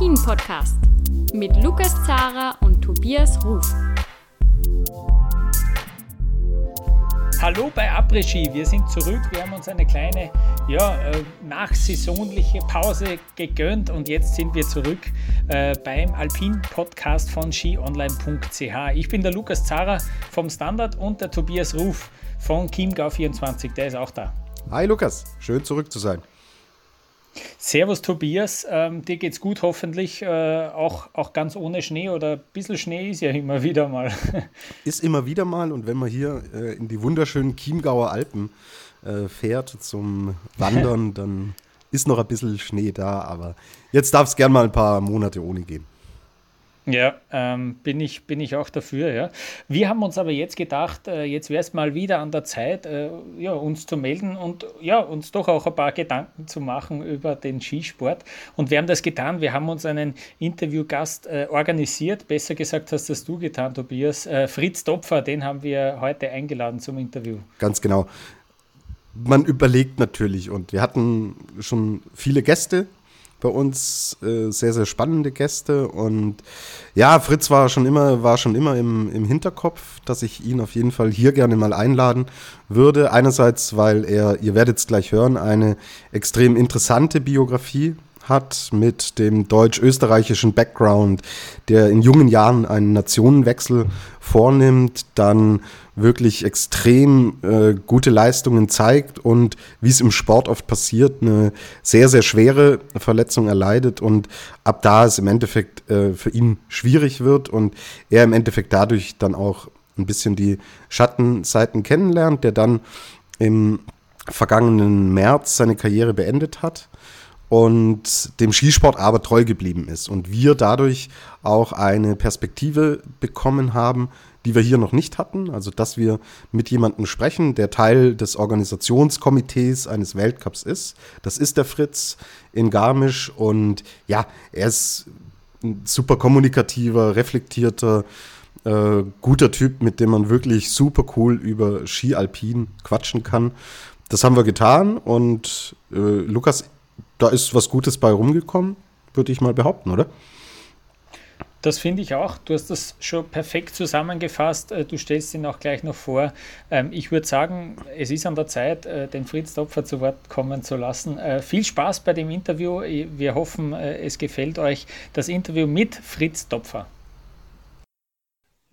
Après-Ski, der Alpin-Podcast mit Lukas Zara und Tobias Ruf. Hallo bei Après-Ski, wir sind zurück. Wir haben uns eine kleine ja, äh, nachsaisonliche Pause gegönnt und jetzt sind wir zurück äh, beim Alpin-Podcast von skionline.ch. Ich bin der Lukas Zara vom Standard und der Tobias Ruf von Chiemgau24, der ist auch da. Hi Lukas, schön zurück zu sein. Servus Tobias, ähm, dir geht's gut hoffentlich, äh, auch, auch ganz ohne Schnee oder ein bisschen Schnee ist ja immer wieder mal. ist immer wieder mal und wenn man hier äh, in die wunderschönen Chiemgauer Alpen äh, fährt zum Wandern, dann ist noch ein bisschen Schnee da, aber jetzt darf es gern mal ein paar Monate ohne gehen. Ja, ähm, bin, ich, bin ich auch dafür, ja. Wir haben uns aber jetzt gedacht, äh, jetzt wäre es mal wieder an der Zeit, äh, ja, uns zu melden und ja, uns doch auch ein paar Gedanken zu machen über den Skisport. Und wir haben das getan. Wir haben uns einen Interviewgast äh, organisiert. Besser gesagt hast das du getan, Tobias. Äh, Fritz Topfer, den haben wir heute eingeladen zum Interview. Ganz genau. Man überlegt natürlich und wir hatten schon viele Gäste bei uns äh, sehr, sehr spannende Gäste. Und ja, Fritz war schon immer, war schon immer im, im Hinterkopf, dass ich ihn auf jeden Fall hier gerne mal einladen würde. Einerseits, weil er, ihr werdet es gleich hören, eine extrem interessante Biografie hat mit dem deutsch-österreichischen Background, der in jungen Jahren einen Nationenwechsel vornimmt, dann wirklich extrem äh, gute Leistungen zeigt und wie es im Sport oft passiert, eine sehr, sehr schwere Verletzung erleidet und ab da es im Endeffekt äh, für ihn schwierig wird und er im Endeffekt dadurch dann auch ein bisschen die Schattenseiten kennenlernt, der dann im vergangenen März seine Karriere beendet hat und dem Skisport aber treu geblieben ist und wir dadurch auch eine Perspektive bekommen haben, die wir hier noch nicht hatten. Also, dass wir mit jemandem sprechen, der Teil des Organisationskomitees eines Weltcups ist. Das ist der Fritz in Garmisch. Und ja, er ist ein super kommunikativer, reflektierter, äh, guter Typ, mit dem man wirklich super cool über Ski Alpin quatschen kann. Das haben wir getan und äh, Lukas, da ist was Gutes bei rumgekommen, würde ich mal behaupten, oder? Das finde ich auch. Du hast das schon perfekt zusammengefasst. Äh, du stellst ihn auch gleich noch vor. Ähm, ich würde sagen, es ist an der Zeit, äh, den Fritz Topfer zu Wort kommen zu lassen. Äh, viel Spaß bei dem Interview. Wir hoffen, es gefällt euch das Interview mit Fritz Topfer.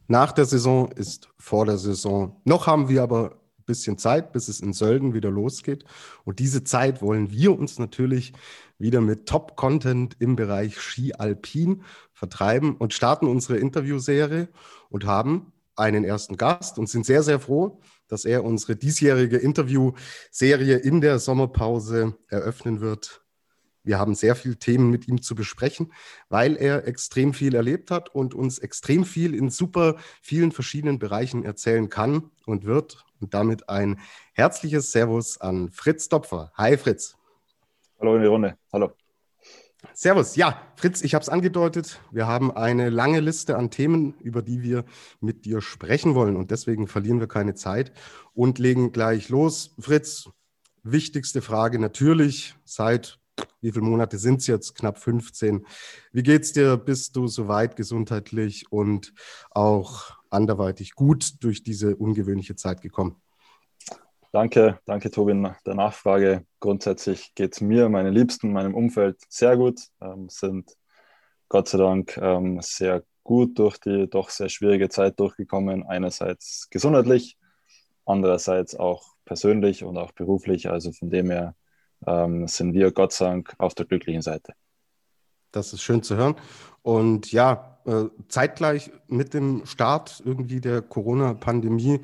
Nach der Saison ist vor der Saison. Noch haben wir aber ein bisschen Zeit, bis es in Sölden wieder losgeht. Und diese Zeit wollen wir uns natürlich wieder mit Top-Content im Bereich Ski Alpin vertreiben und starten unsere Interviewserie und haben einen ersten Gast und sind sehr, sehr froh, dass er unsere diesjährige Interviewserie in der Sommerpause eröffnen wird. Wir haben sehr viele Themen mit ihm zu besprechen, weil er extrem viel erlebt hat und uns extrem viel in super vielen verschiedenen Bereichen erzählen kann und wird. Und damit ein herzliches Servus an Fritz Dopfer. Hi Fritz. Hallo in die Runde. Hallo. Servus. Ja, Fritz, ich habe es angedeutet. Wir haben eine lange Liste an Themen, über die wir mit dir sprechen wollen. Und deswegen verlieren wir keine Zeit und legen gleich los. Fritz, wichtigste Frage natürlich seit wie viele Monate sind es jetzt? Knapp 15. Wie geht's dir? Bist du soweit gesundheitlich und auch anderweitig gut durch diese ungewöhnliche Zeit gekommen? Danke, danke Tobi nach der Nachfrage. Grundsätzlich geht es mir, meinen Liebsten, meinem Umfeld sehr gut, ähm, sind Gott sei Dank ähm, sehr gut durch die doch sehr schwierige Zeit durchgekommen. Einerseits gesundheitlich, andererseits auch persönlich und auch beruflich. Also von dem her ähm, sind wir Gott sei Dank auf der glücklichen Seite. Das ist schön zu hören. Und ja, äh, zeitgleich mit dem Start irgendwie der Corona-Pandemie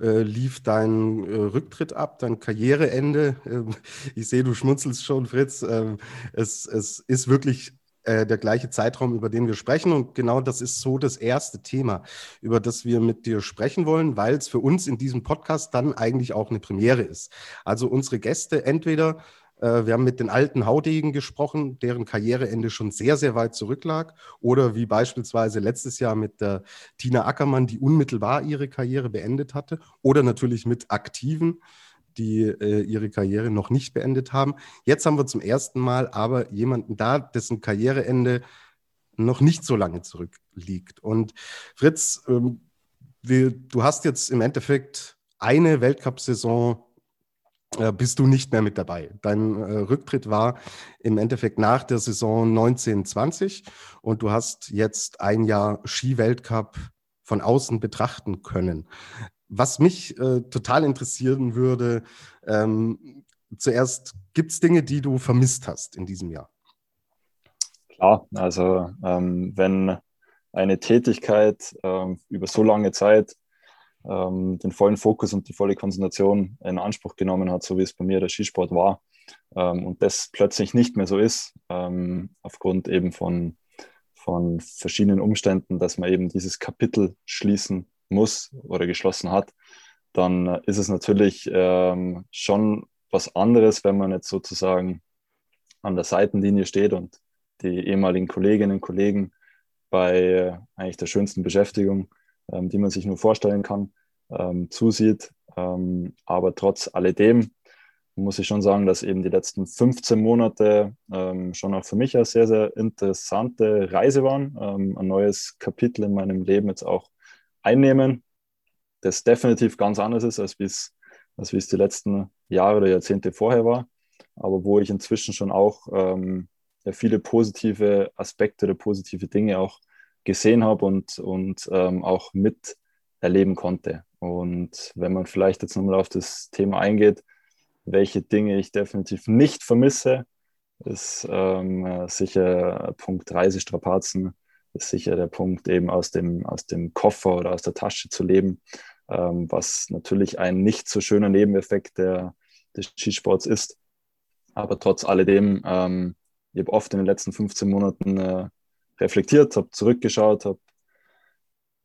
äh, lief dein äh, Rücktritt ab, dein Karriereende. Ähm, ich sehe, du schmunzelst schon, Fritz. Ähm, es, es ist wirklich äh, der gleiche Zeitraum, über den wir sprechen. Und genau das ist so das erste Thema, über das wir mit dir sprechen wollen, weil es für uns in diesem Podcast dann eigentlich auch eine Premiere ist. Also unsere Gäste entweder wir haben mit den alten Haudegen gesprochen, deren Karriereende schon sehr, sehr weit zurücklag. Oder wie beispielsweise letztes Jahr mit der Tina Ackermann, die unmittelbar ihre Karriere beendet hatte. Oder natürlich mit Aktiven, die äh, ihre Karriere noch nicht beendet haben. Jetzt haben wir zum ersten Mal aber jemanden da, dessen Karriereende noch nicht so lange zurückliegt. Und Fritz, ähm, wir, du hast jetzt im Endeffekt eine Weltcup-Saison äh, bist du nicht mehr mit dabei. Dein äh, Rücktritt war im Endeffekt nach der Saison 1920 und du hast jetzt ein Jahr Ski-Weltcup von außen betrachten können. Was mich äh, total interessieren würde, ähm, zuerst, gibt es Dinge, die du vermisst hast in diesem Jahr? Klar, also ähm, wenn eine Tätigkeit ähm, über so lange Zeit ähm, den vollen Fokus und die volle Konzentration in Anspruch genommen hat, so wie es bei mir der Skisport war, ähm, und das plötzlich nicht mehr so ist, ähm, aufgrund eben von, von verschiedenen Umständen, dass man eben dieses Kapitel schließen muss oder geschlossen hat, dann ist es natürlich ähm, schon was anderes, wenn man jetzt sozusagen an der Seitenlinie steht und die ehemaligen Kolleginnen und Kollegen bei äh, eigentlich der schönsten Beschäftigung, ähm, die man sich nur vorstellen kann, ähm, zusieht. Ähm, aber trotz alledem muss ich schon sagen, dass eben die letzten 15 Monate ähm, schon auch für mich eine sehr, sehr interessante Reise waren. Ähm, ein neues Kapitel in meinem Leben jetzt auch einnehmen, das definitiv ganz anders ist, als wie es, als es die letzten Jahre oder Jahrzehnte vorher war. Aber wo ich inzwischen schon auch ähm, ja, viele positive Aspekte oder positive Dinge auch gesehen habe und, und ähm, auch miterleben konnte. Und wenn man vielleicht jetzt nochmal auf das Thema eingeht, welche Dinge ich definitiv nicht vermisse, ist ähm, sicher Punkt Reisestrapazen, ist sicher der Punkt eben aus dem, aus dem Koffer oder aus der Tasche zu leben, ähm, was natürlich ein nicht so schöner Nebeneffekt der, des Skisports ist. Aber trotz alledem, ähm, ich habe oft in den letzten 15 Monaten äh, reflektiert, habe zurückgeschaut, habe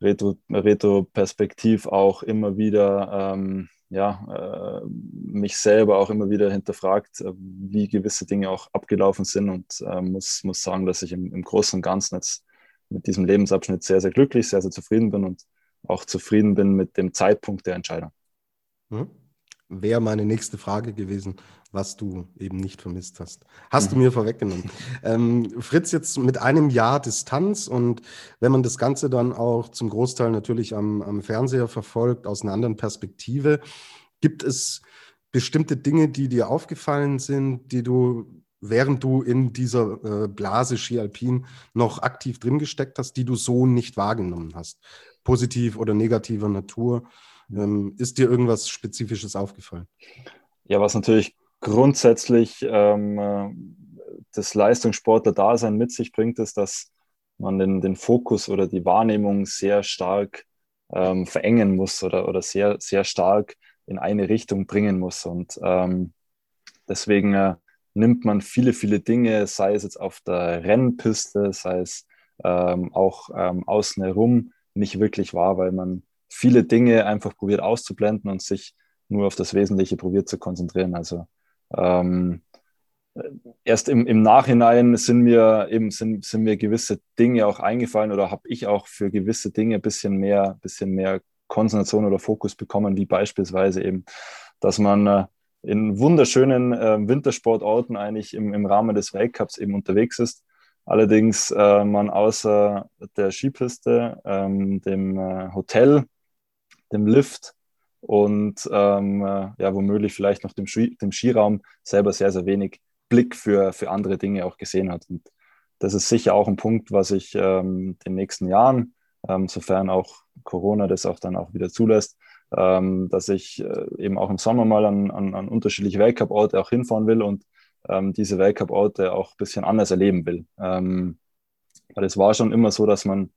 retro, retroperspektiv auch immer wieder ähm, ja, äh, mich selber auch immer wieder hinterfragt, äh, wie gewisse Dinge auch abgelaufen sind und äh, muss, muss sagen, dass ich im, im Großen und Ganzen jetzt mit diesem Lebensabschnitt sehr, sehr glücklich, sehr, sehr zufrieden bin und auch zufrieden bin mit dem Zeitpunkt der Entscheidung. Mhm wäre meine nächste Frage gewesen, was du eben nicht vermisst hast. Hast mhm. du mir vorweggenommen. Ähm, Fritz, jetzt mit einem Jahr Distanz und wenn man das Ganze dann auch zum Großteil natürlich am, am Fernseher verfolgt, aus einer anderen Perspektive, gibt es bestimmte Dinge, die dir aufgefallen sind, die du, während du in dieser äh, Blase Ski Alpin noch aktiv drin gesteckt hast, die du so nicht wahrgenommen hast? Positiv oder negativer Natur? Ähm, ist dir irgendwas Spezifisches aufgefallen? Ja, was natürlich grundsätzlich ähm, äh, das Leistungssportler-Dasein mit sich bringt, ist, dass man den, den Fokus oder die Wahrnehmung sehr stark ähm, verengen muss oder, oder sehr, sehr stark in eine Richtung bringen muss. Und ähm, deswegen äh, nimmt man viele, viele Dinge, sei es jetzt auf der Rennpiste, sei es ähm, auch ähm, außen herum, nicht wirklich wahr, weil man viele Dinge einfach probiert auszublenden und sich nur auf das Wesentliche probiert zu konzentrieren. Also ähm, erst im, im Nachhinein sind mir eben sind, sind mir gewisse Dinge auch eingefallen oder habe ich auch für gewisse Dinge ein bisschen mehr, bisschen mehr Konzentration oder Fokus bekommen, wie beispielsweise eben, dass man äh, in wunderschönen äh, Wintersportorten eigentlich im, im Rahmen des Weltcups eben unterwegs ist. Allerdings äh, man außer der Skipiste, ähm, dem äh, Hotel dem Lift und ähm, äh, ja, womöglich vielleicht noch dem, Ski, dem Skiraum selber sehr, sehr wenig Blick für, für andere Dinge auch gesehen hat. Und das ist sicher auch ein Punkt, was ich ähm, den nächsten Jahren, ähm, sofern auch Corona das auch dann auch wieder zulässt, ähm, dass ich äh, eben auch im Sommer mal an, an, an unterschiedliche Weltcup-Orte auch hinfahren will und ähm, diese Weltcup-Orte auch ein bisschen anders erleben will. Ähm, weil es war schon immer so, dass man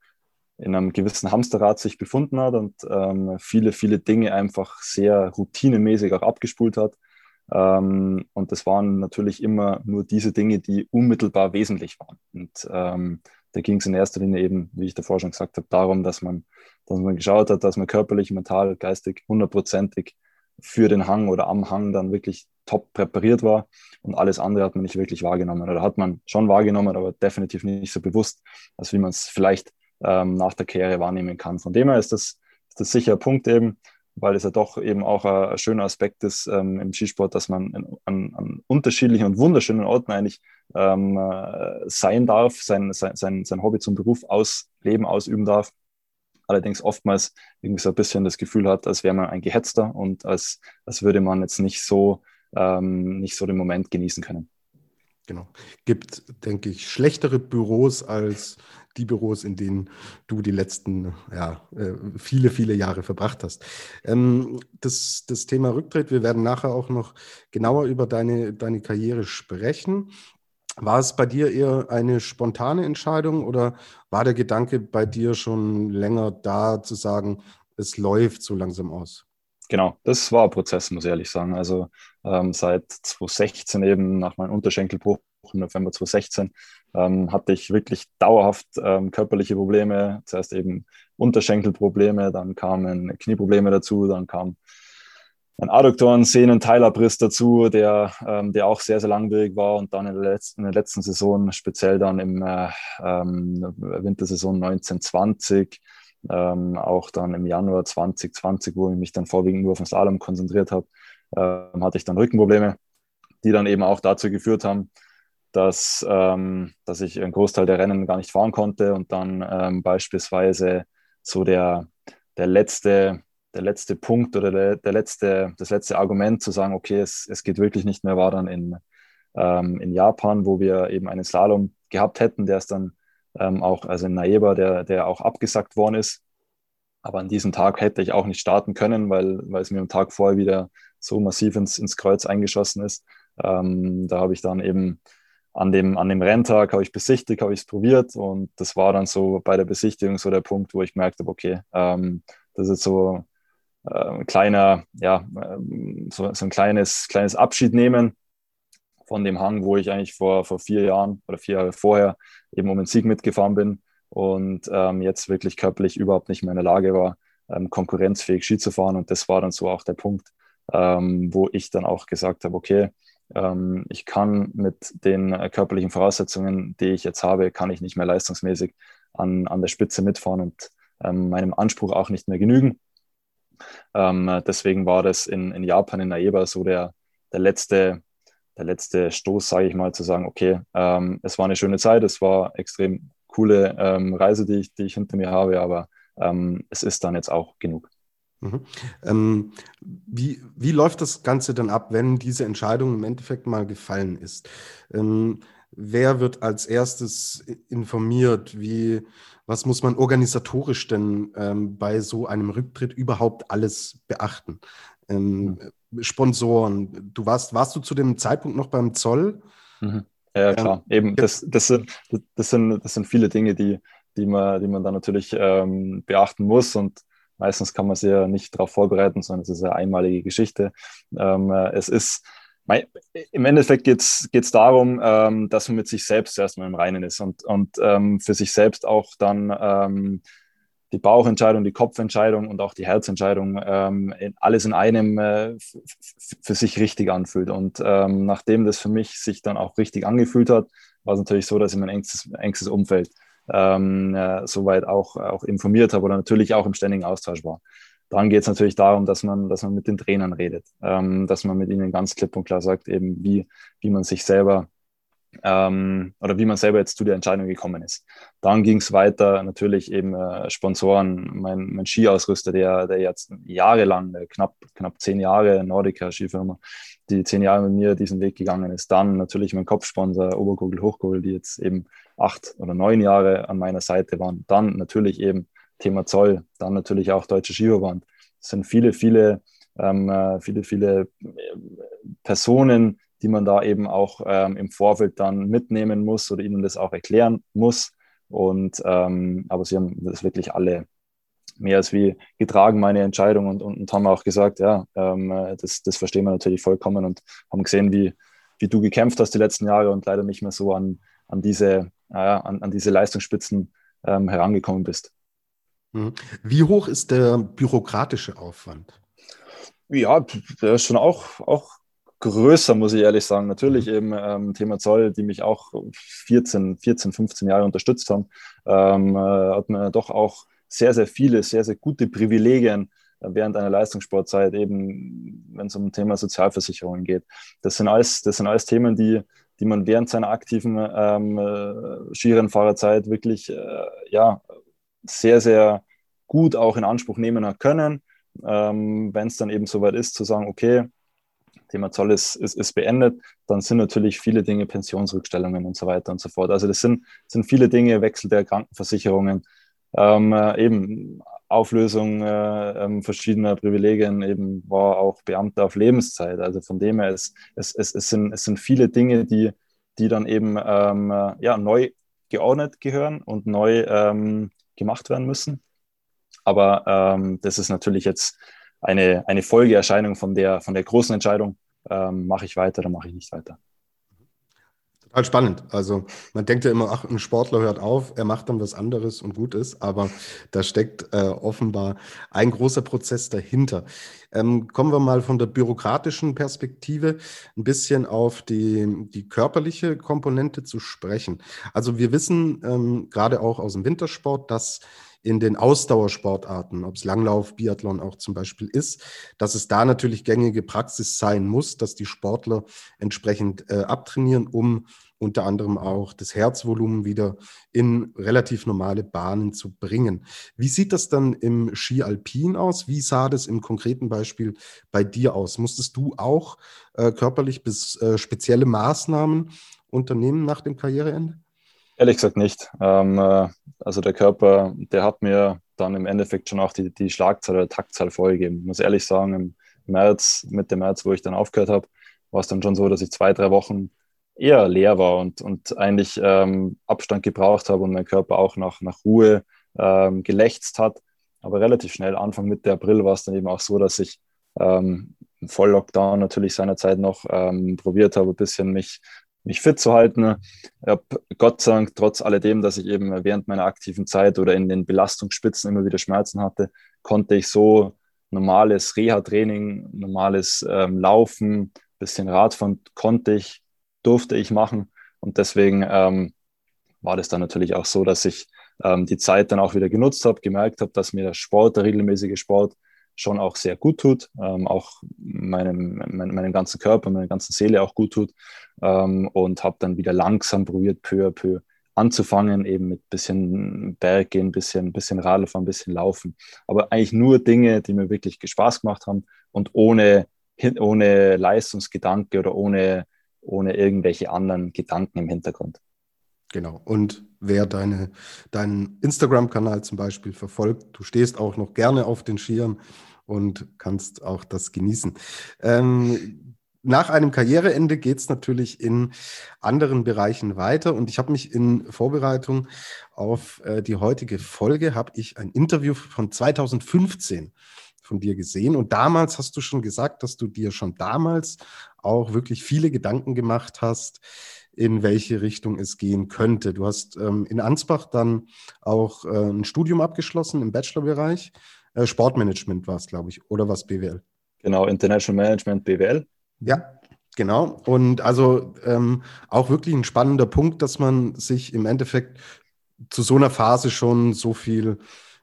in einem gewissen Hamsterrad sich befunden hat und ähm, viele, viele Dinge einfach sehr routinemäßig auch abgespult hat. Ähm, und das waren natürlich immer nur diese Dinge, die unmittelbar wesentlich waren. Und ähm, da ging es in erster Linie eben, wie ich davor schon gesagt habe, darum, dass man, dass man geschaut hat, dass man körperlich, mental, geistig hundertprozentig für den Hang oder am Hang dann wirklich top präpariert war und alles andere hat man nicht wirklich wahrgenommen oder hat man schon wahrgenommen, aber definitiv nicht so bewusst, als wie man es vielleicht ähm, nach der Karriere wahrnehmen kann. Von dem her ist das, ist das sicher ein Punkt eben. weil es ja doch eben auch ein, ein schöner Aspekt ist ähm, im Skisport, dass man in, an, an, unterschiedlichen und wunderschönen Orten eigentlich ähm, äh, sein darf, sein, sein, sein, sein Hobby zum Beruf ausleben, ausüben darf. Allerdings oftmals irgendwie so ein bisschen das Gefühl hat, als wäre man ein Gehetzter und als, als würde man jetzt nicht so, ähm, nicht so den Moment genießen können. Genau. Gibt, denke ich, schlechtere Büros als die Büros, in denen du die letzten ja, äh, viele, viele Jahre verbracht hast. Ähm, das, das Thema Rücktritt, wir werden nachher auch noch genauer über deine, deine Karriere sprechen. War es bei dir eher eine spontane Entscheidung oder war der Gedanke bei dir schon länger da zu sagen, es läuft so langsam aus? Genau, das war ein Prozess, muss ich ehrlich sagen. Also ähm, seit 2016 eben nach meinem Unterschenkelbruch im November 2016 ähm, hatte ich wirklich dauerhaft ähm, körperliche Probleme. Zuerst eben Unterschenkelprobleme, dann kamen Knieprobleme dazu, dann kam ein Adduktoren, Sehnen, Teilabriss dazu, der, ähm, der auch sehr, sehr langwierig war und dann in der letzten, in der letzten Saison, speziell dann im äh, ähm, Wintersaison 1920, ähm, auch dann im Januar 2020, wo ich mich dann vorwiegend nur auf den Slalom konzentriert habe, äh, hatte ich dann Rückenprobleme, die dann eben auch dazu geführt haben, dass, ähm, dass ich einen Großteil der Rennen gar nicht fahren konnte und dann ähm, beispielsweise so der, der letzte der letzte Punkt oder der, der letzte, das letzte Argument zu sagen, okay, es, es geht wirklich nicht mehr, war dann in, ähm, in Japan, wo wir eben einen Slalom gehabt hätten, der ist dann ähm, auch, also in Naeba, der, der auch abgesagt worden ist. Aber an diesem Tag hätte ich auch nicht starten können, weil, weil es mir am Tag vorher wieder so massiv ins, ins Kreuz eingeschossen ist. Ähm, da habe ich dann eben an dem, an dem Renntag habe ich besichtigt, habe ich es probiert und das war dann so bei der Besichtigung so der Punkt, wo ich gemerkt habe, okay, ähm, das ist so äh, kleiner, ja, ähm, so, so, ein kleines, kleines Abschied nehmen von dem Hang, wo ich eigentlich vor, vor vier Jahren oder vier Jahre vorher eben um den Sieg mitgefahren bin und ähm, jetzt wirklich körperlich überhaupt nicht mehr in der Lage war, ähm, konkurrenzfähig Ski zu fahren. Und das war dann so auch der Punkt, ähm, wo ich dann auch gesagt habe, okay, ähm, ich kann mit den äh, körperlichen Voraussetzungen, die ich jetzt habe, kann ich nicht mehr leistungsmäßig an, an der Spitze mitfahren und ähm, meinem Anspruch auch nicht mehr genügen. Ähm, deswegen war das in, in Japan, in Naeba, so der, der, letzte, der letzte Stoß, sage ich mal, zu sagen, okay, ähm, es war eine schöne Zeit, es war extrem coole ähm, Reise, die ich, die ich hinter mir habe, aber ähm, es ist dann jetzt auch genug. Mhm. Ähm, wie, wie läuft das Ganze dann ab, wenn diese Entscheidung im Endeffekt mal gefallen ist? Ähm, wer wird als erstes informiert? Wie, was muss man organisatorisch denn ähm, bei so einem Rücktritt überhaupt alles beachten? Ähm, mhm. Sponsoren, du warst, warst du zu dem Zeitpunkt noch beim Zoll? Mhm. Ja, klar. Eben, das, das, sind, das, sind, das sind viele Dinge, die, die, man, die man dann natürlich ähm, beachten muss und Meistens kann man sich ja nicht darauf vorbereiten, sondern es ist eine einmalige Geschichte. Ähm, äh, es ist, im Endeffekt geht es darum, ähm, dass man mit sich selbst erstmal im Reinen ist und, und ähm, für sich selbst auch dann ähm, die Bauchentscheidung, die Kopfentscheidung und auch die Herzentscheidung ähm, alles in einem äh, für sich richtig anfühlt. Und ähm, nachdem das für mich sich dann auch richtig angefühlt hat, war es natürlich so, dass ich mein engstes, engstes Umfeld ähm, äh, soweit auch, auch informiert habe oder natürlich auch im ständigen Austausch war. Dann geht es natürlich darum, dass man, dass man mit den Trainern redet, ähm, dass man mit ihnen ganz klipp und klar sagt, eben wie, wie man sich selber ähm, oder wie man selber jetzt zu der Entscheidung gekommen ist. Dann ging es weiter, natürlich eben äh, Sponsoren, mein, mein Skiausrüster, der, der jetzt jahrelang, äh, knapp, knapp zehn Jahre, Nordica Skifirma, die zehn Jahre mit mir diesen Weg gegangen ist. Dann natürlich mein Kopfsponsor, Oberkugel, Hochkugel, die jetzt eben acht oder neun Jahre an meiner Seite waren. Dann natürlich eben Thema Zoll, dann natürlich auch Deutsche Skiverband. Es sind viele, viele, ähm, äh, viele, viele äh, Personen, die man da eben auch ähm, im Vorfeld dann mitnehmen muss oder ihnen das auch erklären muss. Und ähm, aber sie haben das wirklich alle mehr als wie getragen, meine Entscheidung, und, und, und haben auch gesagt, ja, ähm, äh, das, das verstehen wir natürlich vollkommen und haben gesehen, wie, wie du gekämpft hast die letzten Jahre und leider nicht mehr so an, an, diese, äh, an, an diese Leistungsspitzen ähm, herangekommen bist. Mhm. Wie hoch ist der bürokratische Aufwand? Ja, der ist schon auch, auch größer, muss ich ehrlich sagen. Natürlich mhm. eben ähm, Thema Zoll, die mich auch 14, 14, 15 Jahre unterstützt haben, ähm, äh, hat man doch auch sehr, sehr viele, sehr, sehr gute Privilegien während einer Leistungssportzeit, eben wenn es um Thema Sozialversicherungen geht. Das sind alles, das sind alles Themen, die, die man während seiner aktiven ähm, äh, Skirennfahrerzeit wirklich äh, ja, sehr, sehr gut auch in Anspruch nehmen können. Ähm, wenn es dann eben soweit ist, zu sagen, okay, Thema Zoll ist, ist, ist beendet, dann sind natürlich viele Dinge Pensionsrückstellungen und so weiter und so fort. Also das sind, sind viele Dinge, Wechsel der Krankenversicherungen, ähm, äh, eben Auflösung äh, ähm, verschiedener Privilegien, eben war auch Beamter auf Lebenszeit. Also von dem her, es, es, es, es, sind, es sind viele Dinge, die, die dann eben ähm, äh, ja, neu geordnet gehören und neu ähm, gemacht werden müssen. Aber ähm, das ist natürlich jetzt eine, eine Folgeerscheinung von der, von der großen Entscheidung, ähm, mache ich weiter oder mache ich nicht weiter. Total spannend. Also man denkt ja immer, ach, ein Sportler hört auf, er macht dann was anderes und gut ist, aber da steckt äh, offenbar ein großer Prozess dahinter. Ähm, kommen wir mal von der bürokratischen Perspektive ein bisschen auf die, die körperliche Komponente zu sprechen. Also wir wissen ähm, gerade auch aus dem Wintersport, dass in den Ausdauersportarten, ob es Langlauf, Biathlon auch zum Beispiel ist, dass es da natürlich gängige Praxis sein muss, dass die Sportler entsprechend äh, abtrainieren, um unter anderem auch das Herzvolumen wieder in relativ normale Bahnen zu bringen. Wie sieht das dann im Ski Alpin aus? Wie sah das im konkreten Beispiel bei dir aus? Musstest du auch äh, körperlich bis äh, spezielle Maßnahmen unternehmen nach dem Karriereende? Ehrlich gesagt nicht. Ähm, äh, also der Körper, der hat mir dann im Endeffekt schon auch die, die Schlagzahl oder Taktzahl vorgegeben. Ich muss ehrlich sagen, im März, Mitte März, wo ich dann aufgehört habe, war es dann schon so, dass ich zwei, drei Wochen eher leer war und, und eigentlich ähm, Abstand gebraucht habe und mein Körper auch nach, nach Ruhe ähm, gelächzt hat. Aber relativ schnell, Anfang Mitte April, war es dann eben auch so, dass ich ähm, voll Lockdown natürlich seinerzeit noch ähm, probiert habe, ein bisschen mich mich fit zu halten. Ich habe Gott sei Dank trotz alledem, dass ich eben während meiner aktiven Zeit oder in den Belastungsspitzen immer wieder Schmerzen hatte, konnte ich so normales Reha-Training, normales ähm, Laufen, bisschen Radfahren konnte ich, durfte ich machen. Und deswegen ähm, war das dann natürlich auch so, dass ich ähm, die Zeit dann auch wieder genutzt habe, gemerkt habe, dass mir der Sport, der regelmäßige Sport, schon auch sehr gut tut, ähm, auch meinem, mein, meinem ganzen Körper, meiner ganzen Seele auch gut tut ähm, und habe dann wieder langsam probiert, peu à peu anzufangen, eben mit bisschen Berggehen, bisschen, bisschen Radfahren, bisschen Laufen. Aber eigentlich nur Dinge, die mir wirklich Spaß gemacht haben und ohne, ohne Leistungsgedanke oder ohne, ohne irgendwelche anderen Gedanken im Hintergrund. Genau. Und wer deine, deinen Instagram-Kanal zum Beispiel verfolgt, du stehst auch noch gerne auf den Skiern und kannst auch das genießen. Ähm, nach einem Karriereende geht es natürlich in anderen Bereichen weiter. Und ich habe mich in Vorbereitung auf äh, die heutige Folge, habe ich ein Interview von 2015 von dir gesehen. Und damals hast du schon gesagt, dass du dir schon damals auch wirklich viele Gedanken gemacht hast, in welche Richtung es gehen könnte. Du hast ähm, in Ansbach dann auch äh, ein Studium abgeschlossen im Bachelorbereich. Äh, Sportmanagement war es, glaube ich, oder was BWL? Genau, International Management BWL. Ja, genau. Und also ähm, auch wirklich ein spannender Punkt, dass man sich im Endeffekt zu so einer Phase schon so viel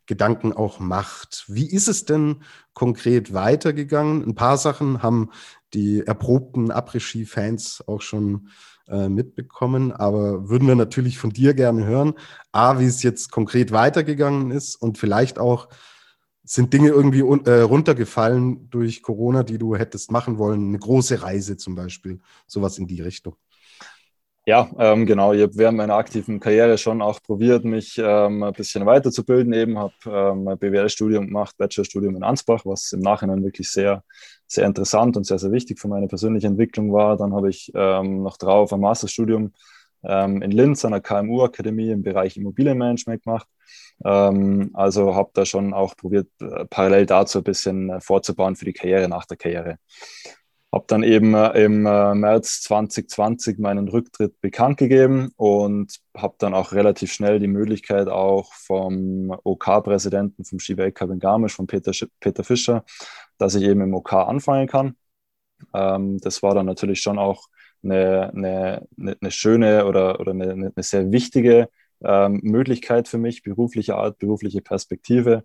Gedanken auch macht. Wie ist es denn konkret weitergegangen? Ein paar Sachen haben die erprobten Après-Ski-Fans auch schon äh, mitbekommen, aber würden wir natürlich von dir gerne hören. A, wie es jetzt konkret weitergegangen ist und vielleicht auch, sind Dinge irgendwie äh, runtergefallen durch Corona, die du hättest machen wollen? Eine große Reise zum Beispiel, sowas in die Richtung. Ja, ähm, genau. Ich habe während meiner aktiven Karriere schon auch probiert, mich ähm, ein bisschen weiterzubilden. Eben habe ähm, ein BWL-Studium gemacht, Bachelorstudium in Ansbach, was im Nachhinein wirklich sehr, sehr interessant und sehr, sehr wichtig für meine persönliche Entwicklung war. Dann habe ich ähm, noch drauf ein Masterstudium ähm, in Linz an der KMU-Akademie im Bereich Immobilienmanagement gemacht. Ähm, also habe da schon auch probiert, äh, parallel dazu ein bisschen äh, vorzubauen für die Karriere nach der Karriere. Habe dann eben äh, im äh, März 2020 meinen Rücktritt bekannt gegeben und habe dann auch relativ schnell die Möglichkeit auch vom OK-Präsidenten vom Skiweltcup in Garmisch, von Peter, Peter Fischer, dass ich eben im OK anfangen kann. Ähm, das war dann natürlich schon auch eine, eine, eine schöne oder, oder eine, eine sehr wichtige ähm, Möglichkeit für mich, berufliche Art, berufliche Perspektive.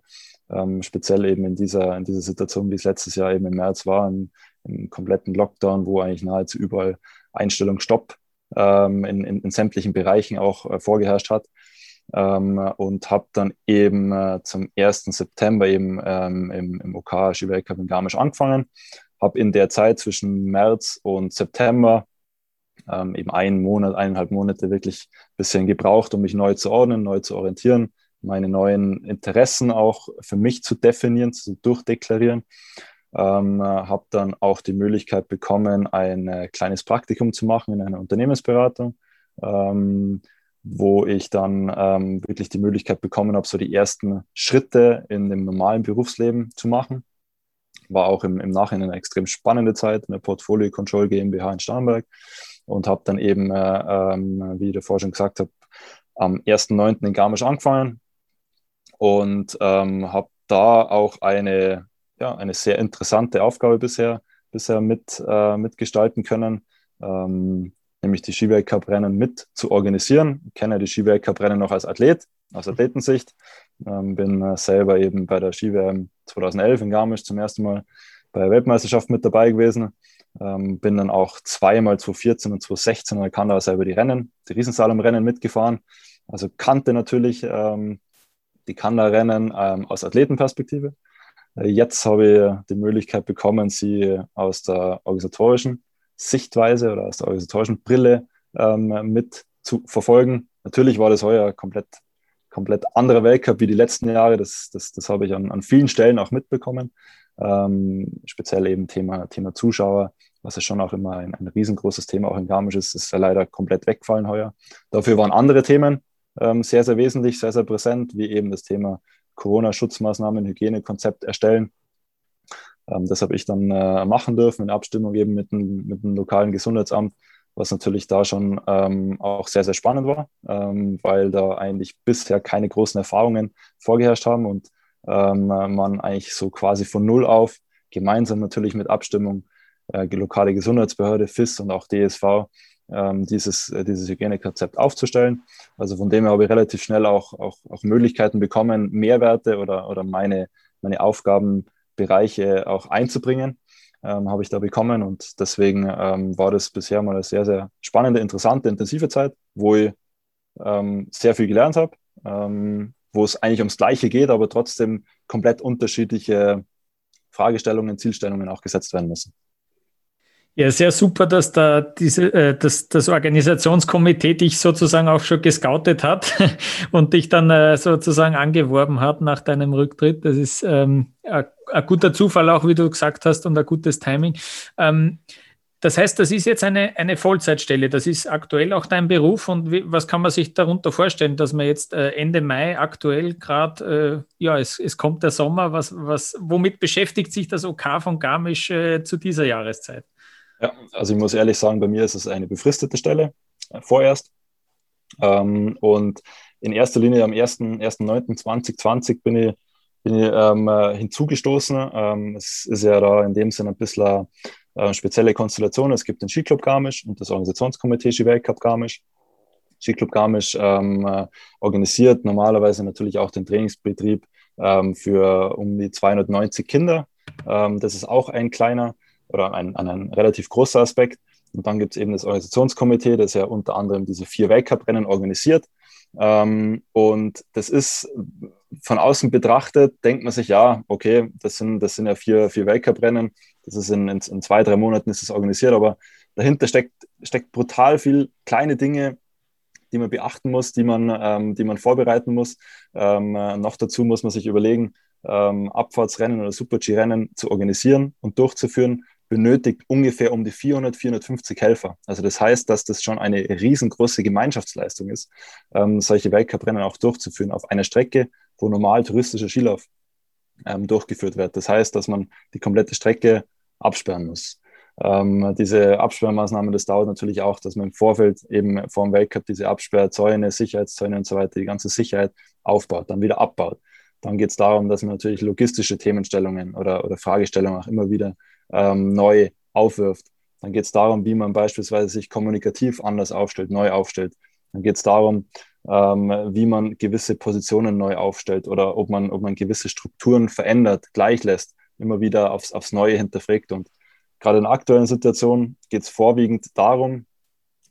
ähm, speziell eben in dieser, in dieser Situation, wie es letztes Jahr eben im März war, im, im kompletten Lockdown, wo eigentlich nahezu überall Einstellung Stopp ähm, in, in, in, sämtlichen Bereichen auch äh, vorgeherrscht hat. Ähm, und habe dann eben äh, zum 1. September eben ähm, im, im OK Skiweltcup in Garmisch angefangen. Habe in der Zeit zwischen März und September ähm, eben einen Monat, eineinhalb Monate wirklich ein bisschen gebraucht, um mich neu zu ordnen, neu zu orientieren, meine neuen Interessen auch für mich zu definieren, zu durchdeklarieren. Ähm, habe dann auch die Möglichkeit bekommen, ein äh, kleines Praktikum zu machen in einer Unternehmensberatung, ähm, wo ich dann ähm, wirklich die Möglichkeit bekommen habe, so die ersten Schritte in dem normalen Berufsleben zu machen. War auch im, im Nachhinein eine extrem spannende Zeit in der Portfolio Control GmbH in Starnberg und habe dann eben, äh, ähm, wie ich davor schon gesagt habe, am 1.9. in Garmisch angefangen und ähm, habe da auch eine, ja, eine sehr interessante Aufgabe bisher, bisher mit, äh, mitgestalten können, ähm, nämlich die Skiweltcup-Rennen mit zu organisieren. Ich kenne die Skiweltcup-Rennen noch als Athlet, aus Athletensicht. Ähm, bin äh, selber eben bei der Ski-WM 2011 in Garmisch zum ersten Mal bei der Weltmeisterschaft mit dabei gewesen ähm, bin dann auch zweimal 2014 und 2016 in Kanada selber die Rennen, die Riesensalom-Rennen mitgefahren. Also kannte natürlich ähm, die Kanada-Rennen ähm, aus Athletenperspektive. Jetzt habe ich die Möglichkeit bekommen, sie aus der organisatorischen Sichtweise oder aus der organisatorischen Brille ähm, mit zu verfolgen. Natürlich war das heuer komplett, komplett anderer Weltcup wie die letzten Jahre. Das, das, das habe ich an, an vielen Stellen auch mitbekommen. Ähm, speziell eben Thema, Thema Zuschauer, was ja schon auch immer ein, ein riesengroßes Thema auch in Garmisch ist, ist ja leider komplett weggefallen heuer. Dafür waren andere Themen ähm, sehr, sehr wesentlich, sehr, sehr präsent, wie eben das Thema Corona-Schutzmaßnahmen, Hygienekonzept erstellen. Ähm, das habe ich dann äh, machen dürfen in Abstimmung eben mit dem, mit dem lokalen Gesundheitsamt, was natürlich da schon ähm, auch sehr, sehr spannend war, ähm, weil da eigentlich bisher keine großen Erfahrungen vorgeherrscht haben und ähm, man eigentlich so quasi von Null auf, gemeinsam natürlich mit Abstimmung, äh, lokale Gesundheitsbehörde, FIS und auch DSV, dieses, äh, dieses Hygienekonzept aufzustellen. Also von dem her habe ich relativ schnell auch, auch, auch Möglichkeiten bekommen, Mehrwerte oder, oder meine, meine Aufgabenbereiche auch einzubringen. Ähm, habe ich da bekommen und deswegen ähm, war das bisher mal eine sehr, sehr spannende, interessante, intensive Zeit, wo ich ähm, sehr viel gelernt habe, ähm, wo es eigentlich ums Gleiche geht, aber trotzdem komplett unterschiedliche Fragestellungen, Zielstellungen auch gesetzt werden müssen. Ja, sehr super, dass da diese, äh, dass das Organisationskomitee dich sozusagen auch schon gescoutet hat und dich dann äh, sozusagen angeworben hat nach deinem Rücktritt. Das ist ähm, ein, guter Zufall auch, wie du gesagt hast, und ein gutes Timing. Ähm, das heißt, das ist jetzt eine, eine Vollzeitstelle. Das ist aktuell auch dein Beruf. Und wie, was kann man sich darunter vorstellen, dass man jetzt äh, Ende Mai aktuell gerade, äh, ja, es, es kommt der Sommer. Was, was, womit beschäftigt sich das OK von Garmisch äh, zu dieser Jahreszeit? Ja, also ich muss ehrlich sagen, bei mir ist es eine befristete Stelle, äh, vorerst. Ähm, und in erster Linie am 1.9.2020 bin ich, bin ich ähm, äh, hinzugestoßen. Ähm, es ist ja da in dem Sinne ein bisschen äh, spezielle Konstellation. Es gibt den Skiclub Garmisch und das Organisationskomitee Ski-Weltcup Garmisch. Skiclub Garmisch ähm, äh, organisiert normalerweise natürlich auch den Trainingsbetrieb ähm, für um die 290 Kinder. Ähm, das ist auch ein kleiner oder ein, ein relativ großer Aspekt. Und dann gibt es eben das Organisationskomitee, das ja unter anderem diese vier Weltcuprennen organisiert. Ähm, und das ist von außen betrachtet, denkt man sich, ja, okay, das sind, das sind ja vier, vier Weltcuprennen, das ist in, in, in, zwei, drei Monaten ist es organisiert, aber dahinter steckt, steckt brutal viel kleine Dinge, die man beachten muss, die man, ähm, die man vorbereiten muss. Ähm, äh, noch dazu muss man sich überlegen, ähm, Abfahrtsrennen oder Super-G-Rennen zu organisieren und durchzuführen, benötigt ungefähr um die 400, 450 Helfer. Also das heißt, dass das schon eine riesengroße Gemeinschaftsleistung ist, ähm, solche Weltcuprennen auch durchzuführen auf einer Strecke, wo normal touristischer Skilauf ähm, durchgeführt wird. Das heißt, dass man die komplette Strecke absperren muss. Ähm, diese Absperrmaßnahmen, das dauert natürlich auch, dass man im Vorfeld eben vor dem Weltcup diese Absperrzäune, Sicherheitszäune und so weiter, die ganze Sicherheit aufbaut, dann wieder abbaut. Dann geht es darum, dass man natürlich logistische Themenstellungen oder, oder Fragestellungen auch immer wieder ähm, neu aufwirft. Dann geht es darum, wie man beispielsweise sich kommunikativ anders aufstellt, neu aufstellt. Dann geht es darum, ähm, wie man gewisse Positionen neu aufstellt oder ob man, ob man gewisse Strukturen verändert, gleich lässt, immer wieder aufs, aufs Neue hinterfragt. Und gerade in der aktuellen Situation geht es vorwiegend darum,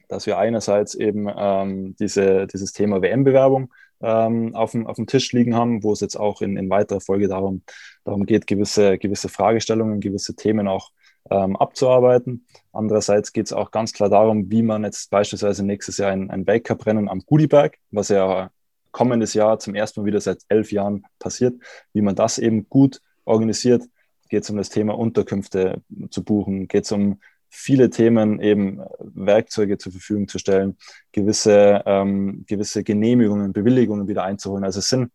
dass wir einerseits eben ähm, diese, dieses Thema WM-Bewerbung ähm, auf, dem, auf dem Tisch liegen haben, wo es jetzt auch in, in weiterer Folge darum, darum geht, gewisse, gewisse Fragestellungen, gewisse Themen auch ähm, abzuarbeiten. Andererseits geht es auch ganz klar darum, wie man jetzt beispielsweise nächstes Jahr ein, ein Weltcup-Rennen am Goodieberg, was ja kommendes Jahr zum ersten Mal wieder seit elf Jahren passiert, wie man das eben gut organisiert. Geht es um das Thema Unterkünfte zu buchen, geht es um viele Themen eben Werkzeuge zur Verfügung zu stellen, gewisse, ähm, gewisse Genehmigungen, Bewilligungen wieder einzuholen. Also es sind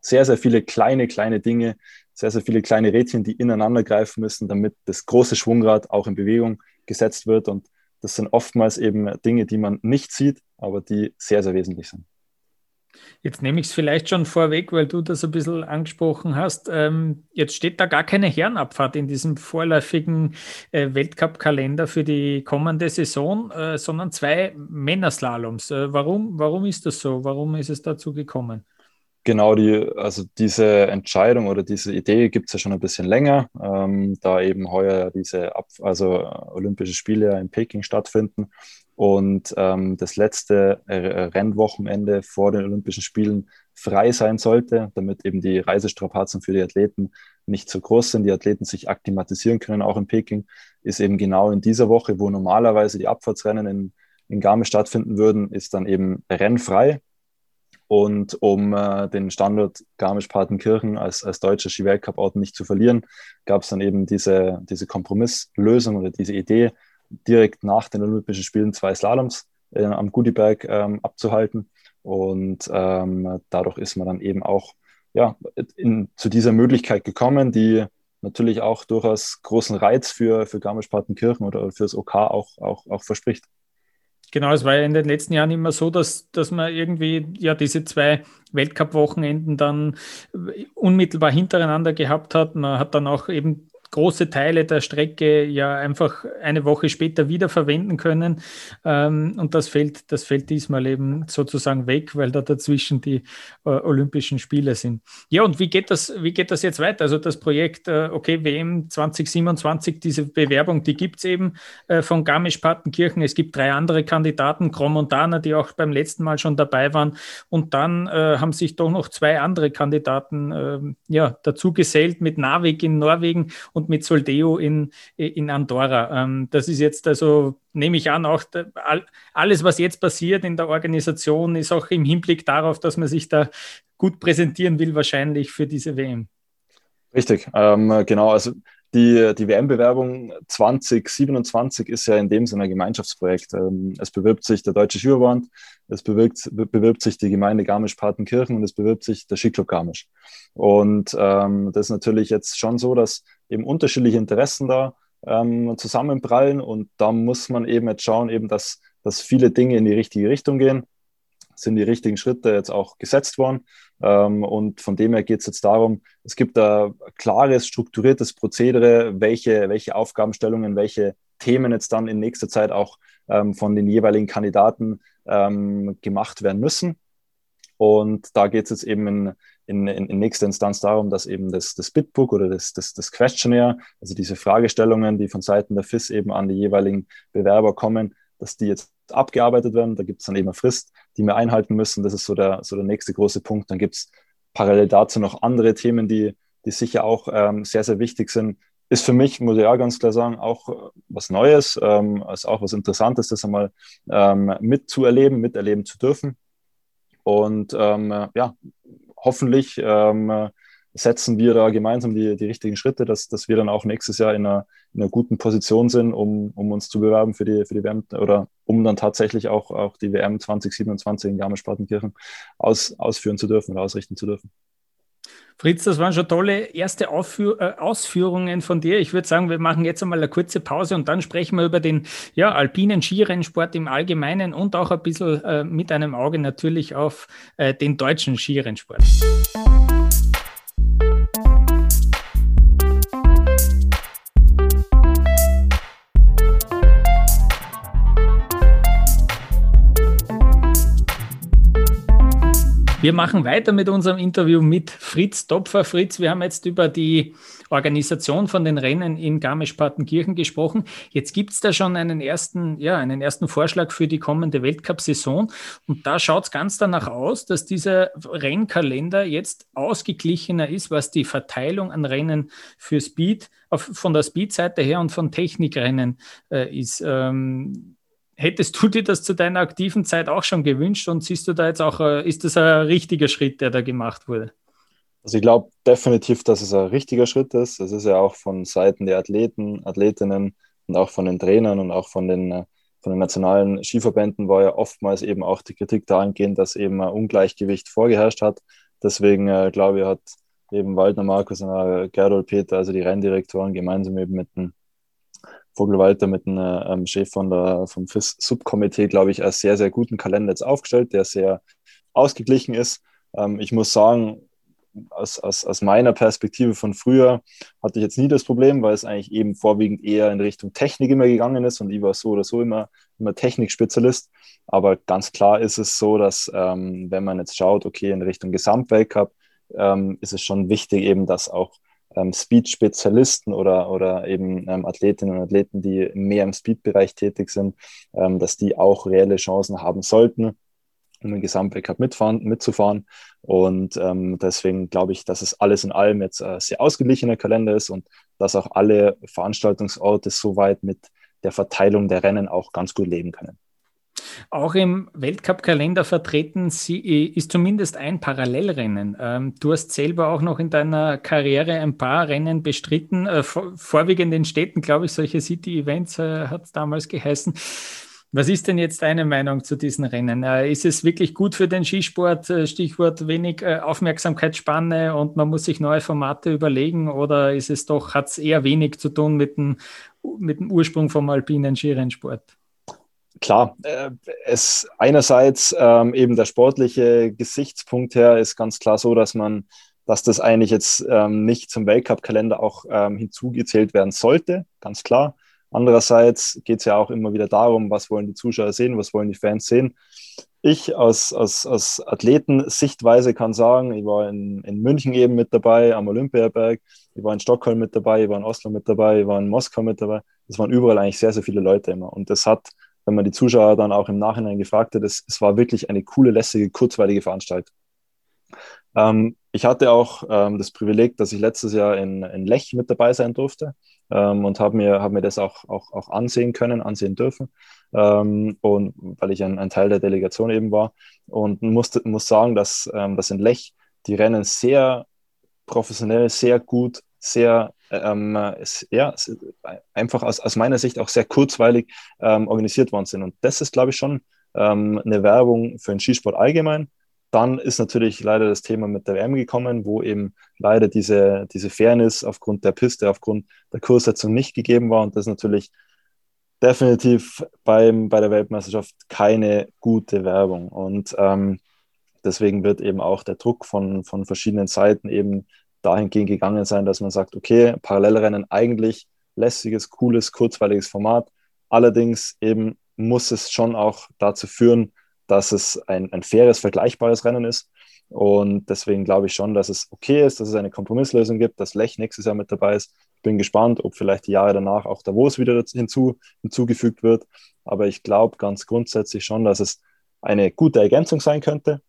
sehr, sehr viele kleine, kleine Dinge, sehr, sehr viele kleine Rädchen, die ineinander greifen müssen, damit das große Schwungrad auch in Bewegung gesetzt wird. Und das sind oftmals eben Dinge, die man nicht sieht, aber die sehr, sehr wesentlich sind. Jetzt nehme ich es vielleicht schon vorweg, weil du das ein bisschen angesprochen hast. Ähm, jetzt steht da gar keine Herrenabfahrt in diesem vorläufigen äh, Weltcup-Kalender für die kommende Saison, äh, sondern zwei Männerslaloms. Äh, warum, warum ist das so? Warum ist es dazu gekommen? Genau, die, also diese Entscheidung oder diese Idee gibt es ja schon ein bisschen länger, ähm, da eben heuer diese Ab also Olympische Spiele in Peking stattfinden und ähm, das letzte äh, Rennwochenende vor den Olympischen Spielen frei sein sollte, damit eben die Reisestrapazen für die Athleten nicht so groß sind, die Athleten sich akklimatisieren können, auch in Peking, ist eben genau in dieser Woche, wo normalerweise die Abfahrtsrennen in, in Garmisch stattfinden würden, ist dann eben rennfrei. Und um äh, den Standort Garmisch-Partenkirchen als, als deutscher Ski-Weltcup-Ort nicht zu verlieren, gab es dann eben diese, diese Kompromisslösung oder diese Idee, direkt nach den Olympischen Spielen zwei Slaloms äh, am Gudiberg ähm, abzuhalten. Und ähm, dadurch ist man dann eben auch ja, in, zu dieser Möglichkeit gekommen, die natürlich auch durchaus großen Reiz für, für Garmisch-Partenkirchen oder für das OK auch, auch, auch verspricht. Genau, es war ja in den letzten Jahren immer so, dass, dass man irgendwie ja diese zwei Weltcup-Wochenenden dann unmittelbar hintereinander gehabt hat. Man hat dann auch eben große Teile der Strecke ja einfach eine Woche später wieder verwenden können. Ähm, und das fällt, das fällt diesmal eben sozusagen weg, weil da dazwischen die äh, Olympischen Spiele sind. Ja, und wie geht das, wie geht das jetzt weiter? Also das Projekt, äh, okay, WM 2027, diese Bewerbung, die gibt es eben äh, von Garmisch-Partenkirchen. Es gibt drei andere Kandidaten, Kromontana, die auch beim letzten Mal schon dabei waren. Und dann äh, haben sich doch noch zwei andere Kandidaten ähm, ja, dazu gesellt mit Narvik in Norwegen und und mit Soldeo in, in Andorra. Ähm, das ist jetzt also, nehme ich an, auch der, alles, was jetzt passiert in der Organisation, ist auch im Hinblick darauf, dass man sich da gut präsentieren will, wahrscheinlich für diese WM. Richtig, ähm, genau. Also die, die WM-Bewerbung 2027 ist ja in dem Sinne ein Gemeinschaftsprojekt. Ähm, es bewirbt sich der Deutsche Skiverband, es bewirbt, bewirbt sich die Gemeinde Garmisch-Partenkirchen und es bewirbt sich der Skiclub Garmisch. Und ähm, das ist natürlich jetzt schon so, dass eben unterschiedliche Interessen da ähm, zusammenprallen und da muss man eben jetzt schauen, eben, dass, dass viele Dinge in die richtige Richtung gehen sind die richtigen Schritte jetzt auch gesetzt worden. Ähm, und von dem her geht es jetzt darum, es gibt ein klares, strukturiertes Prozedere, welche, welche Aufgabenstellungen, welche Themen jetzt dann in nächster Zeit auch ähm, von den jeweiligen Kandidaten ähm, gemacht werden müssen. Und da geht es jetzt eben in, in, in, nächster Instanz darum, dass eben das, das Bitbook oder das, das, das Questionnaire, also diese Fragestellungen, die von Seiten der FIS eben an die jeweiligen Bewerber kommen, dass die jetzt abgearbeitet werden. Da gibt es dann eben eine Frist, die wir einhalten müssen. Das ist so der, so der nächste große Punkt. Dann gibt es parallel dazu noch andere Themen, die, die sicher auch ähm, sehr, sehr wichtig sind. Ist für mich, muss ich auch ganz klar sagen, auch äh, was Neues, ähm, ist auch was Interessantes, das einmal ähm, mitzuerleben, miterleben zu dürfen. Und ähm, ja, hoffentlich ähm, setzen wir da gemeinsam die, die richtigen Schritte, dass, dass wir dann auch nächstes Jahr in einer, in einer guten Position sind, um, um uns zu bewerben für die, für die WM oder um dann tatsächlich auch, auch die WM 2027 in Garmisch-Partenkirchen aus, ausführen zu dürfen oder ausrichten zu dürfen. Fritz, das waren schon tolle erste Aufführ äh, Ausführungen von dir. Ich würde sagen, wir machen jetzt einmal eine kurze Pause und dann sprechen wir über den ja, alpinen Skirennsport im Allgemeinen und auch ein bisschen äh, mit einem Auge natürlich auf äh, den deutschen Skirennsport. Wir machen weiter mit unserem Interview mit Fritz Topfer. Fritz, wir haben jetzt über die Organisation von den Rennen in Garmisch-Partenkirchen gesprochen. Jetzt gibt es da schon einen ersten, ja, einen ersten Vorschlag für die kommende Weltcup-Saison. Und da schaut es ganz danach aus, dass dieser Rennkalender jetzt ausgeglichener ist, was die Verteilung an Rennen für Speed auf, von der Speed-Seite her und von Technikrennen äh, ist. Ähm, Hättest du dir das zu deiner aktiven Zeit auch schon gewünscht und siehst du da jetzt auch, äh, ist das ein richtiger Schritt, der da gemacht wurde? Also ich glaube definitiv, dass es ein richtiger Schritt ist. Es ist ja auch von Seiten der Athleten, Athletinnen und auch von den Trainern und auch von den, äh, von den nationalen Skiverbänden war ja oftmals eben auch die Kritik dahingehend, dass eben ein Ungleichgewicht vorgeherrscht hat. Deswegen äh, glaube ich, hat eben Waldner Markus und Gerdold Peter, also die Renndirektoren, gemeinsam eben mit dem Vogelwalter mit einem ähm, Chef von der, vom FIS-Subkomitee, glaube ich, einen sehr, sehr guten Kalender jetzt aufgestellt, der sehr ausgeglichen ist. Ähm, ich muss sagen, aus, aus, aus meiner Perspektive von früher hatte ich jetzt nie das Problem, weil es eigentlich eben vorwiegend eher in Richtung Technik immer gegangen ist und ich war so oder so immer, immer Technikspezialist. Aber ganz klar ist es so, dass ähm, wenn man jetzt schaut, okay, in Richtung Gesamtweltcup, ähm, ist es schon wichtig eben, dass auch ähm, Speed-Spezialisten oder, oder eben ähm, Athletinnen und Athleten, die mehr im Speed-Bereich tätig sind, ähm, dass die auch reelle Chancen haben sollten, um den Gesamtweltcup mitfahren, mitzufahren. Und ähm, deswegen glaube ich, dass es alles in allem jetzt ein sehr ausgeglichener Kalender ist und dass auch alle Veranstaltungsorte soweit mit der Verteilung der Rennen auch ganz gut leben können. Auch im Weltcup-Kalender vertreten äh, ist zumindest ein Parallelrennen. Ähm, du hast selber auch noch in deiner Karriere ein paar Rennen bestritten, äh, vorwiegend in Städten, glaube ich, solche City-Events äh, hat es damals geheißen. Was ist denn jetzt deine Meinung zu diesen Rennen? Ist es wirklich gut für den Skisport? Stichwort wenig Aufmerksamkeitsspanne und man muss sich neue Formate überlegen oder ist es doch, hat es eher wenig zu tun mit dem, mit dem Ursprung vom alpinen Skirennsport? Klar, äh, es einerseits ähm, eben der sportliche Gesichtspunkt her ist ganz klar so, dass man, dass das eigentlich jetzt ähm, nicht zum Weltcup-Kalender auch ähm, hinzugezählt werden sollte, ganz klar. Andererseits geht es ja auch immer wieder darum, was wollen die Zuschauer sehen, was wollen die Fans sehen. Ich aus, aus, aus Athletensichtweise kann sagen, ich war in, in München eben mit dabei, am Olympiaberg, ich war in Stockholm mit dabei, ich war in Oslo mit dabei, ich war in Moskau mit dabei. Es waren überall eigentlich sehr, sehr viele Leute immer. Und das hat wenn man die Zuschauer dann auch im Nachhinein gefragt hat, es, es war wirklich eine coole, lässige, kurzweilige Veranstaltung. Ähm, ich hatte auch ähm, das Privileg, dass ich letztes Jahr in, in Lech mit dabei sein durfte ähm, und habe mir, hab mir das auch, auch, auch ansehen können, ansehen dürfen. Ähm, und weil ich ein, ein, Teil der Delegation eben war und musste, muss sagen, dass, ähm, dass in Lech die Rennen sehr professionell, sehr gut, sehr ähm, es, ja, es einfach aus, aus meiner Sicht auch sehr kurzweilig ähm, organisiert worden sind. Und das ist, glaube ich, schon ähm, eine Werbung für den Skisport allgemein. Dann ist natürlich leider das Thema mit der WM gekommen, wo eben leider diese, diese Fairness aufgrund der Piste, aufgrund der Kurssetzung nicht gegeben war. Und das ist natürlich definitiv beim, bei der Weltmeisterschaft keine gute Werbung. Und ähm, deswegen wird eben auch der Druck von, von verschiedenen Seiten eben dahingehend gegangen sein, dass man sagt, okay, Parallelrennen eigentlich lässiges, cooles, kurzweiliges Format. Allerdings eben muss es schon auch dazu führen, dass es ein, ein faires, vergleichbares Rennen ist. Und deswegen glaube ich schon, dass es okay ist, dass es eine Kompromisslösung gibt, dass Lech nächstes Jahr mit dabei ist. Ich bin gespannt, ob vielleicht die Jahre danach auch Davos wieder hinzu, hinzugefügt wird. Aber ich glaube ganz grundsätzlich schon, dass es eine gute Ergänzung sein könnte,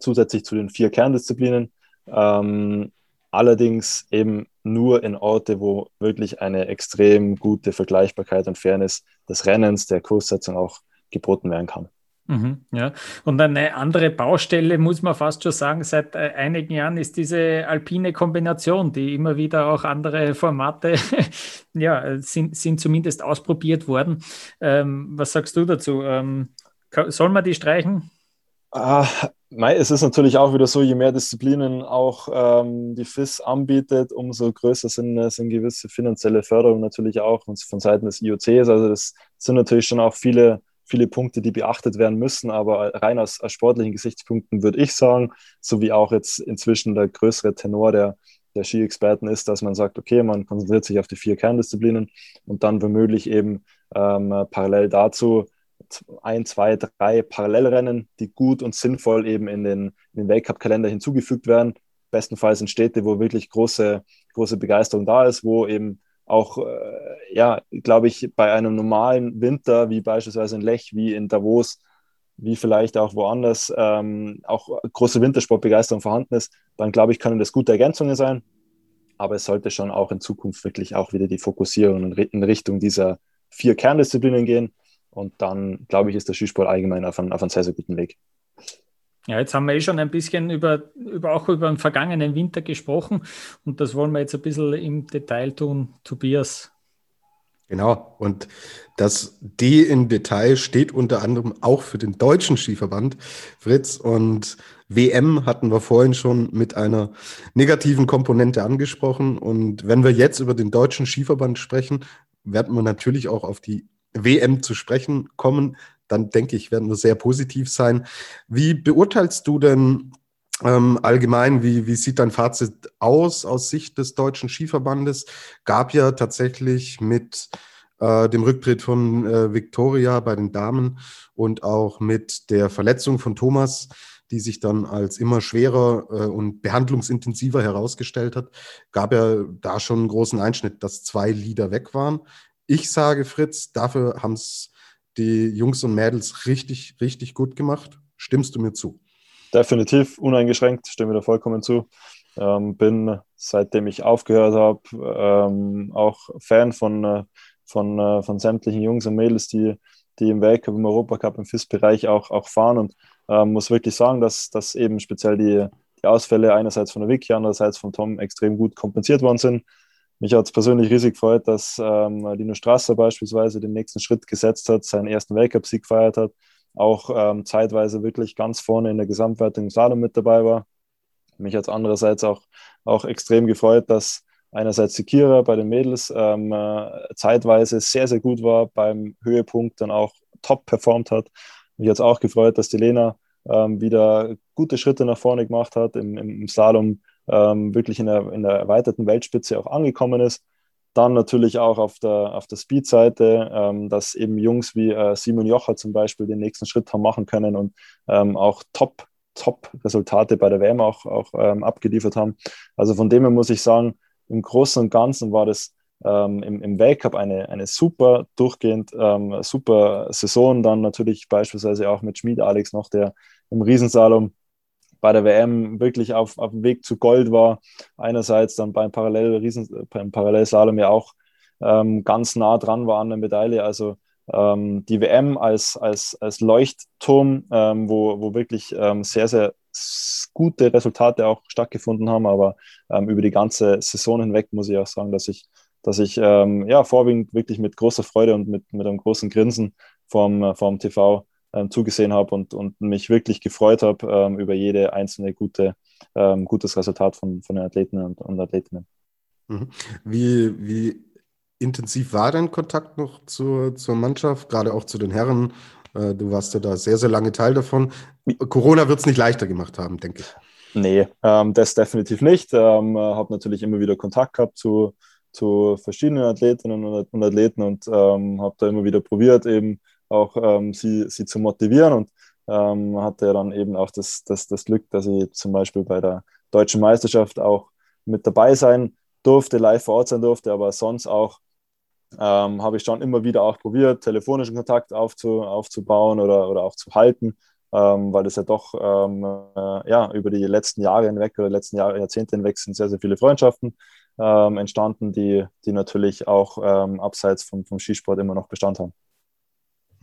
zusätzlich zu den vier Kerndisziplinen. Ähm, allerdings eben nur in Orte, wo wirklich eine extrem gute Vergleichbarkeit und Fairness des Rennens, der Kurssetzung auch geboten werden kann. Mhm, ja, und eine andere Baustelle, muss man fast schon sagen, seit äh, einigen Jahren ist diese alpine Kombination, die immer wieder auch andere Formate ja, sind, sind zumindest ausprobiert worden. Ähm, was sagst du dazu? Ähm, soll man die streichen? Ah, es ist natürlich auch wieder so, je mehr Disziplinen auch ähm, die FIS anbietet, umso größer sind, sind gewisse finanzielle Förderungen natürlich auch von Seiten des IOCs. Also das sind natürlich schon auch viele, viele Punkte, die beachtet werden müssen. Aber rein aus, aus sportlichen Gesichtspunkten würde ich sagen, so wie auch jetzt inzwischen der größere Tenor der, der Ski-Experten ist, dass man sagt, okay, man konzentriert sich auf die vier Kerndisziplinen und dann womöglich eben ähm, parallel dazu ein, zwei, drei Parallelrennen, die gut und sinnvoll eben in den, in den Weltcup-Kalender hinzugefügt werden. Bestenfalls in Städte, wo wirklich große, große Begeisterung da ist, wo eben auch, äh, ja, glaube ich, bei einem normalen Winter, wie beispielsweise in Lech, wie in Davos, wie vielleicht auch woanders, ähm, auch große Wintersportbegeisterung vorhanden ist, dann glaube ich, können das gute Ergänzungen sein. Aber es sollte schon auch in Zukunft wirklich auch wieder die Fokussierung in Richtung dieser vier Kerndisziplinen gehen. Und dann, glaube ich, ist der Skisport allgemein auf einem, auf einem sehr, sehr guten Weg. Ja, jetzt haben wir eh schon ein bisschen über, über auch über den vergangenen Winter gesprochen und das wollen wir jetzt ein bisschen im Detail tun. Tobias. Genau, und das D in Detail steht unter anderem auch für den deutschen Skiverband, Fritz. Und WM hatten wir vorhin schon mit einer negativen Komponente angesprochen. Und wenn wir jetzt über den deutschen Skiverband sprechen, werden wir natürlich auch auf die WM zu sprechen kommen. Dann denke ich, werden wir sehr positiv sein. Wie beurteilst du denn ähm, allgemein, wie, wie sieht dein Fazit aus aus Sicht des Deutschen Skiverbandes? Gab ja tatsächlich mit äh, dem Rücktritt von äh, Victoria bei den Damen und auch mit der Verletzung von Thomas, die sich dann als immer schwerer äh, und behandlungsintensiver herausgestellt hat, gab ja da schon einen großen Einschnitt, dass zwei Lieder weg waren. Ich sage, Fritz, dafür haben es die Jungs und Mädels richtig, richtig gut gemacht. Stimmst du mir zu? Definitiv, uneingeschränkt, stimme da vollkommen zu. Ähm, bin, seitdem ich aufgehört habe, ähm, auch Fan von, äh, von, äh, von sämtlichen Jungs und Mädels, die, die im Weltcup, im Europacup, im FIS-Bereich auch, auch fahren und ähm, muss wirklich sagen, dass, dass eben speziell die, die Ausfälle einerseits von der Vicky, andererseits von Tom extrem gut kompensiert worden sind. Mich hat es persönlich riesig gefreut, dass ähm, Lino Strasser beispielsweise den nächsten Schritt gesetzt hat, seinen ersten Weltcup-Sieg gefeiert hat, auch ähm, zeitweise wirklich ganz vorne in der Gesamtwertung im Slalom mit dabei war. Mich hat es andererseits auch, auch extrem gefreut, dass einerseits die Kira bei den Mädels ähm, äh, zeitweise sehr, sehr gut war, beim Höhepunkt dann auch top performt hat. Mich hat es auch gefreut, dass die Lena ähm, wieder gute Schritte nach vorne gemacht hat, im, im Slalom ähm, wirklich in der, in der erweiterten Weltspitze auch angekommen ist. Dann natürlich auch auf der, auf der Speed-Seite, ähm, dass eben Jungs wie äh, Simon Jocher zum Beispiel den nächsten Schritt haben machen können und ähm, auch top, top Resultate bei der WM auch, auch ähm, abgeliefert haben. Also von dem her muss ich sagen, im Großen und Ganzen war das ähm, im, im Weltcup eine, eine super durchgehend ähm, super Saison. Dann natürlich beispielsweise auch mit Schmied Alex noch, der im Riesensalom bei der WM wirklich auf, auf dem Weg zu Gold war. Einerseits dann beim, Parallel Riesen, beim Parallelslalom ja auch ähm, ganz nah dran war an der Medaille. Also ähm, die WM als, als, als Leuchtturm, ähm, wo, wo wirklich ähm, sehr, sehr gute Resultate auch stattgefunden haben. Aber ähm, über die ganze Saison hinweg muss ich auch sagen, dass ich, dass ich ähm, ja, vorwiegend wirklich mit großer Freude und mit, mit einem großen Grinsen vom, vom TV ähm, zugesehen habe und, und mich wirklich gefreut habe ähm, über jede einzelne gute, ähm, gutes Resultat von, von den Athleten und, und Athletinnen. Mhm. Wie, wie intensiv war dein Kontakt noch zur, zur Mannschaft, gerade auch zu den Herren? Äh, du warst ja da sehr, sehr lange Teil davon. Corona wird es nicht leichter gemacht haben, denke ich. Nee, ähm, das definitiv nicht. Ähm, habe natürlich immer wieder Kontakt gehabt zu, zu verschiedenen Athletinnen und Athleten und ähm, habe da immer wieder probiert, eben auch ähm, sie, sie zu motivieren und ähm, hatte dann eben auch das, das, das Glück, dass ich zum Beispiel bei der deutschen Meisterschaft auch mit dabei sein durfte, live vor Ort sein durfte, aber sonst auch ähm, habe ich schon immer wieder auch probiert, telefonischen Kontakt aufzu, aufzubauen oder, oder auch zu halten, ähm, weil es ja doch ähm, äh, ja, über die letzten Jahre hinweg oder letzten Jahre, Jahrzehnte hinweg sind sehr, sehr viele Freundschaften ähm, entstanden, die, die natürlich auch ähm, abseits vom, vom Skisport immer noch Bestand haben.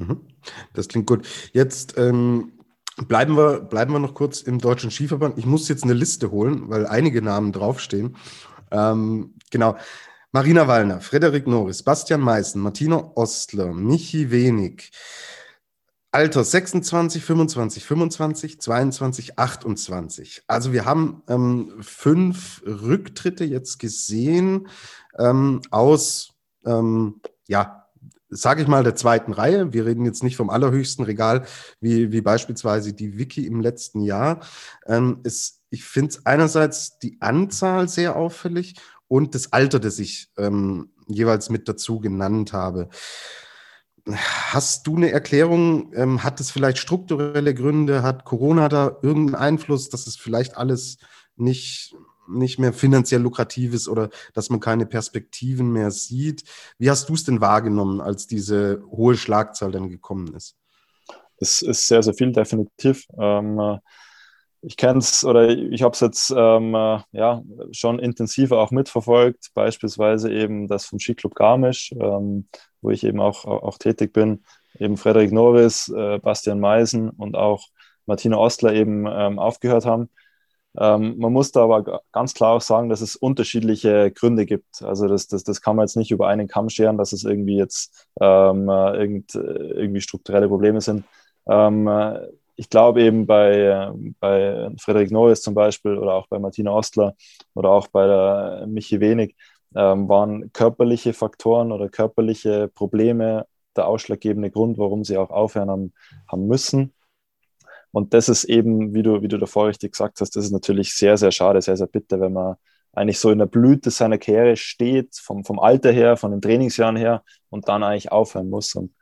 Mhm. Das klingt gut. Jetzt ähm, bleiben, wir, bleiben wir noch kurz im Deutschen Skiverband. Ich muss jetzt eine Liste holen, weil einige Namen draufstehen. Ähm, genau. Marina Wallner, Frederik Norris, Bastian Meißen, Martina Ostler, Michi Wenig. Alter 26, 25, 25, 22, 28. Also wir haben ähm, fünf Rücktritte jetzt gesehen ähm, aus ähm, ja, sage ich mal, der zweiten Reihe. Wir reden jetzt nicht vom allerhöchsten Regal, wie, wie beispielsweise die Wiki im letzten Jahr. Ähm, ist, ich finde einerseits die Anzahl sehr auffällig und das Alter, das ich ähm, jeweils mit dazu genannt habe. Hast du eine Erklärung? Ähm, hat es vielleicht strukturelle Gründe? Hat Corona da irgendeinen Einfluss, dass es vielleicht alles nicht, nicht mehr finanziell lukrativ ist oder dass man keine Perspektiven mehr sieht? Wie hast du es denn wahrgenommen, als diese hohe Schlagzahl dann gekommen ist? Es ist sehr, sehr viel, definitiv. Ähm, ich kenne es oder ich habe es jetzt ähm, äh, ja, schon intensiver auch mitverfolgt, beispielsweise eben das vom Skiclub Garmisch, ähm, wo ich eben auch, auch tätig bin, eben Frederik Norris, äh, Bastian Meisen und auch Martina Ostler eben ähm, aufgehört haben. Ähm, man muss da aber ganz klar auch sagen, dass es unterschiedliche Gründe gibt. Also das, das, das kann man jetzt nicht über einen Kamm scheren, dass es irgendwie jetzt ähm, äh, irgend, irgendwie strukturelle Probleme sind. Ähm, äh, ich glaube eben bei, bei Frederik Norris zum Beispiel oder auch bei Martina Ostler oder auch bei der Michi Wenig ähm, waren körperliche Faktoren oder körperliche Probleme der ausschlaggebende Grund, warum sie auch aufhören haben, haben müssen. Und das ist eben, wie du, wie du davor richtig gesagt hast, das ist natürlich sehr, sehr schade, sehr, sehr bitter, wenn man eigentlich so in der Blüte seiner Karriere steht, vom, vom Alter her, von den Trainingsjahren her und dann eigentlich aufhören muss. Und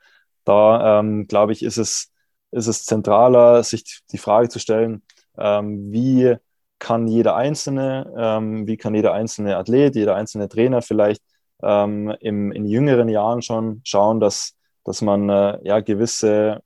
da, ähm, glaube ich, ist es ist es zentraler, sich die Frage zu stellen, ähm, wie kann jeder Einzelne, ähm, wie kann jeder einzelne Athlet, jeder einzelne Trainer vielleicht ähm, im, in jüngeren Jahren schon schauen, dass, dass man äh, ja gewisse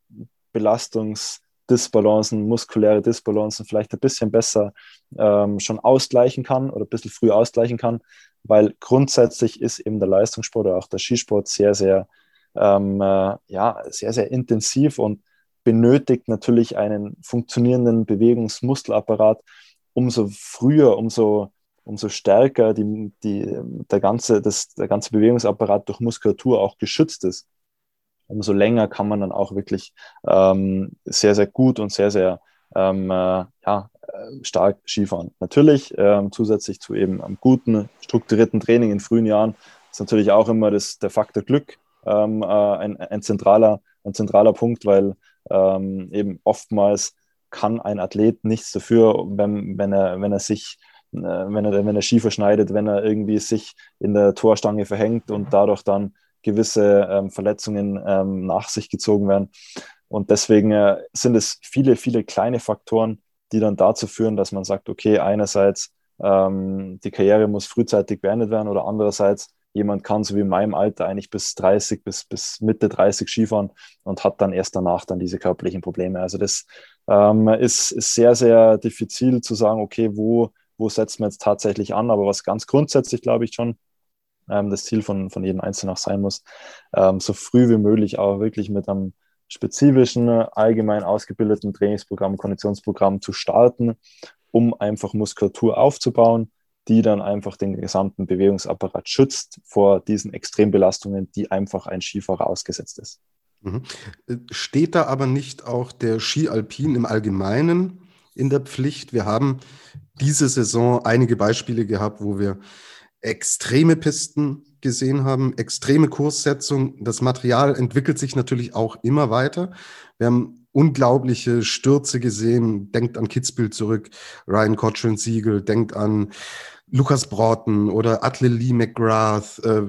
Belastungsdisbalancen, muskuläre Disbalancen vielleicht ein bisschen besser ähm, schon ausgleichen kann oder ein bisschen früh ausgleichen kann, weil grundsätzlich ist eben der Leistungssport oder auch der Skisport sehr, sehr, ähm, äh, ja, sehr, sehr intensiv und benötigt natürlich einen funktionierenden Bewegungsmuskelapparat. Umso früher, umso, umso stärker die, die, der, ganze, das, der ganze Bewegungsapparat durch Muskulatur auch geschützt ist, umso länger kann man dann auch wirklich ähm, sehr, sehr gut und sehr, sehr ähm, äh, ja, stark Skifahren. Natürlich ähm, zusätzlich zu eben einem guten, strukturierten Training in frühen Jahren ist natürlich auch immer das, der Faktor Glück ähm, äh, ein, ein, zentraler, ein zentraler Punkt, weil ähm, eben oftmals kann ein Athlet nichts dafür, wenn, wenn, er, wenn er sich äh, wenn er, wenn er Ski verschneidet, wenn er irgendwie sich in der Torstange verhängt und dadurch dann gewisse ähm, Verletzungen ähm, nach sich gezogen werden. Und deswegen äh, sind es viele, viele kleine Faktoren, die dann dazu führen, dass man sagt, okay, einerseits ähm, die Karriere muss frühzeitig beendet werden oder andererseits jemand kann, so wie in meinem Alter, eigentlich bis 30, bis, bis Mitte 30 Skifahren und hat dann erst danach dann diese körperlichen Probleme. Also das ähm, ist, ist sehr, sehr diffizil zu sagen, okay, wo, wo setzt man jetzt tatsächlich an, aber was ganz grundsätzlich, glaube ich, schon ähm, das Ziel von, von jedem Einzelnen auch sein muss, ähm, so früh wie möglich auch wirklich mit einem spezifischen, allgemein ausgebildeten Trainingsprogramm, Konditionsprogramm zu starten, um einfach Muskulatur aufzubauen, die dann einfach den gesamten Bewegungsapparat schützt vor diesen Extrembelastungen, die einfach ein Skifahrer ausgesetzt ist. Mhm. Steht da aber nicht auch der Ski Alpin im Allgemeinen in der Pflicht? Wir haben diese Saison einige Beispiele gehabt, wo wir extreme Pisten gesehen haben, extreme Kurssetzung. Das Material entwickelt sich natürlich auch immer weiter. Wir haben unglaubliche Stürze gesehen. Denkt an Kitzbühel zurück, Ryan Cochrane Siegel, denkt an Lukas Broughton oder Atle Lee McGrath. Äh,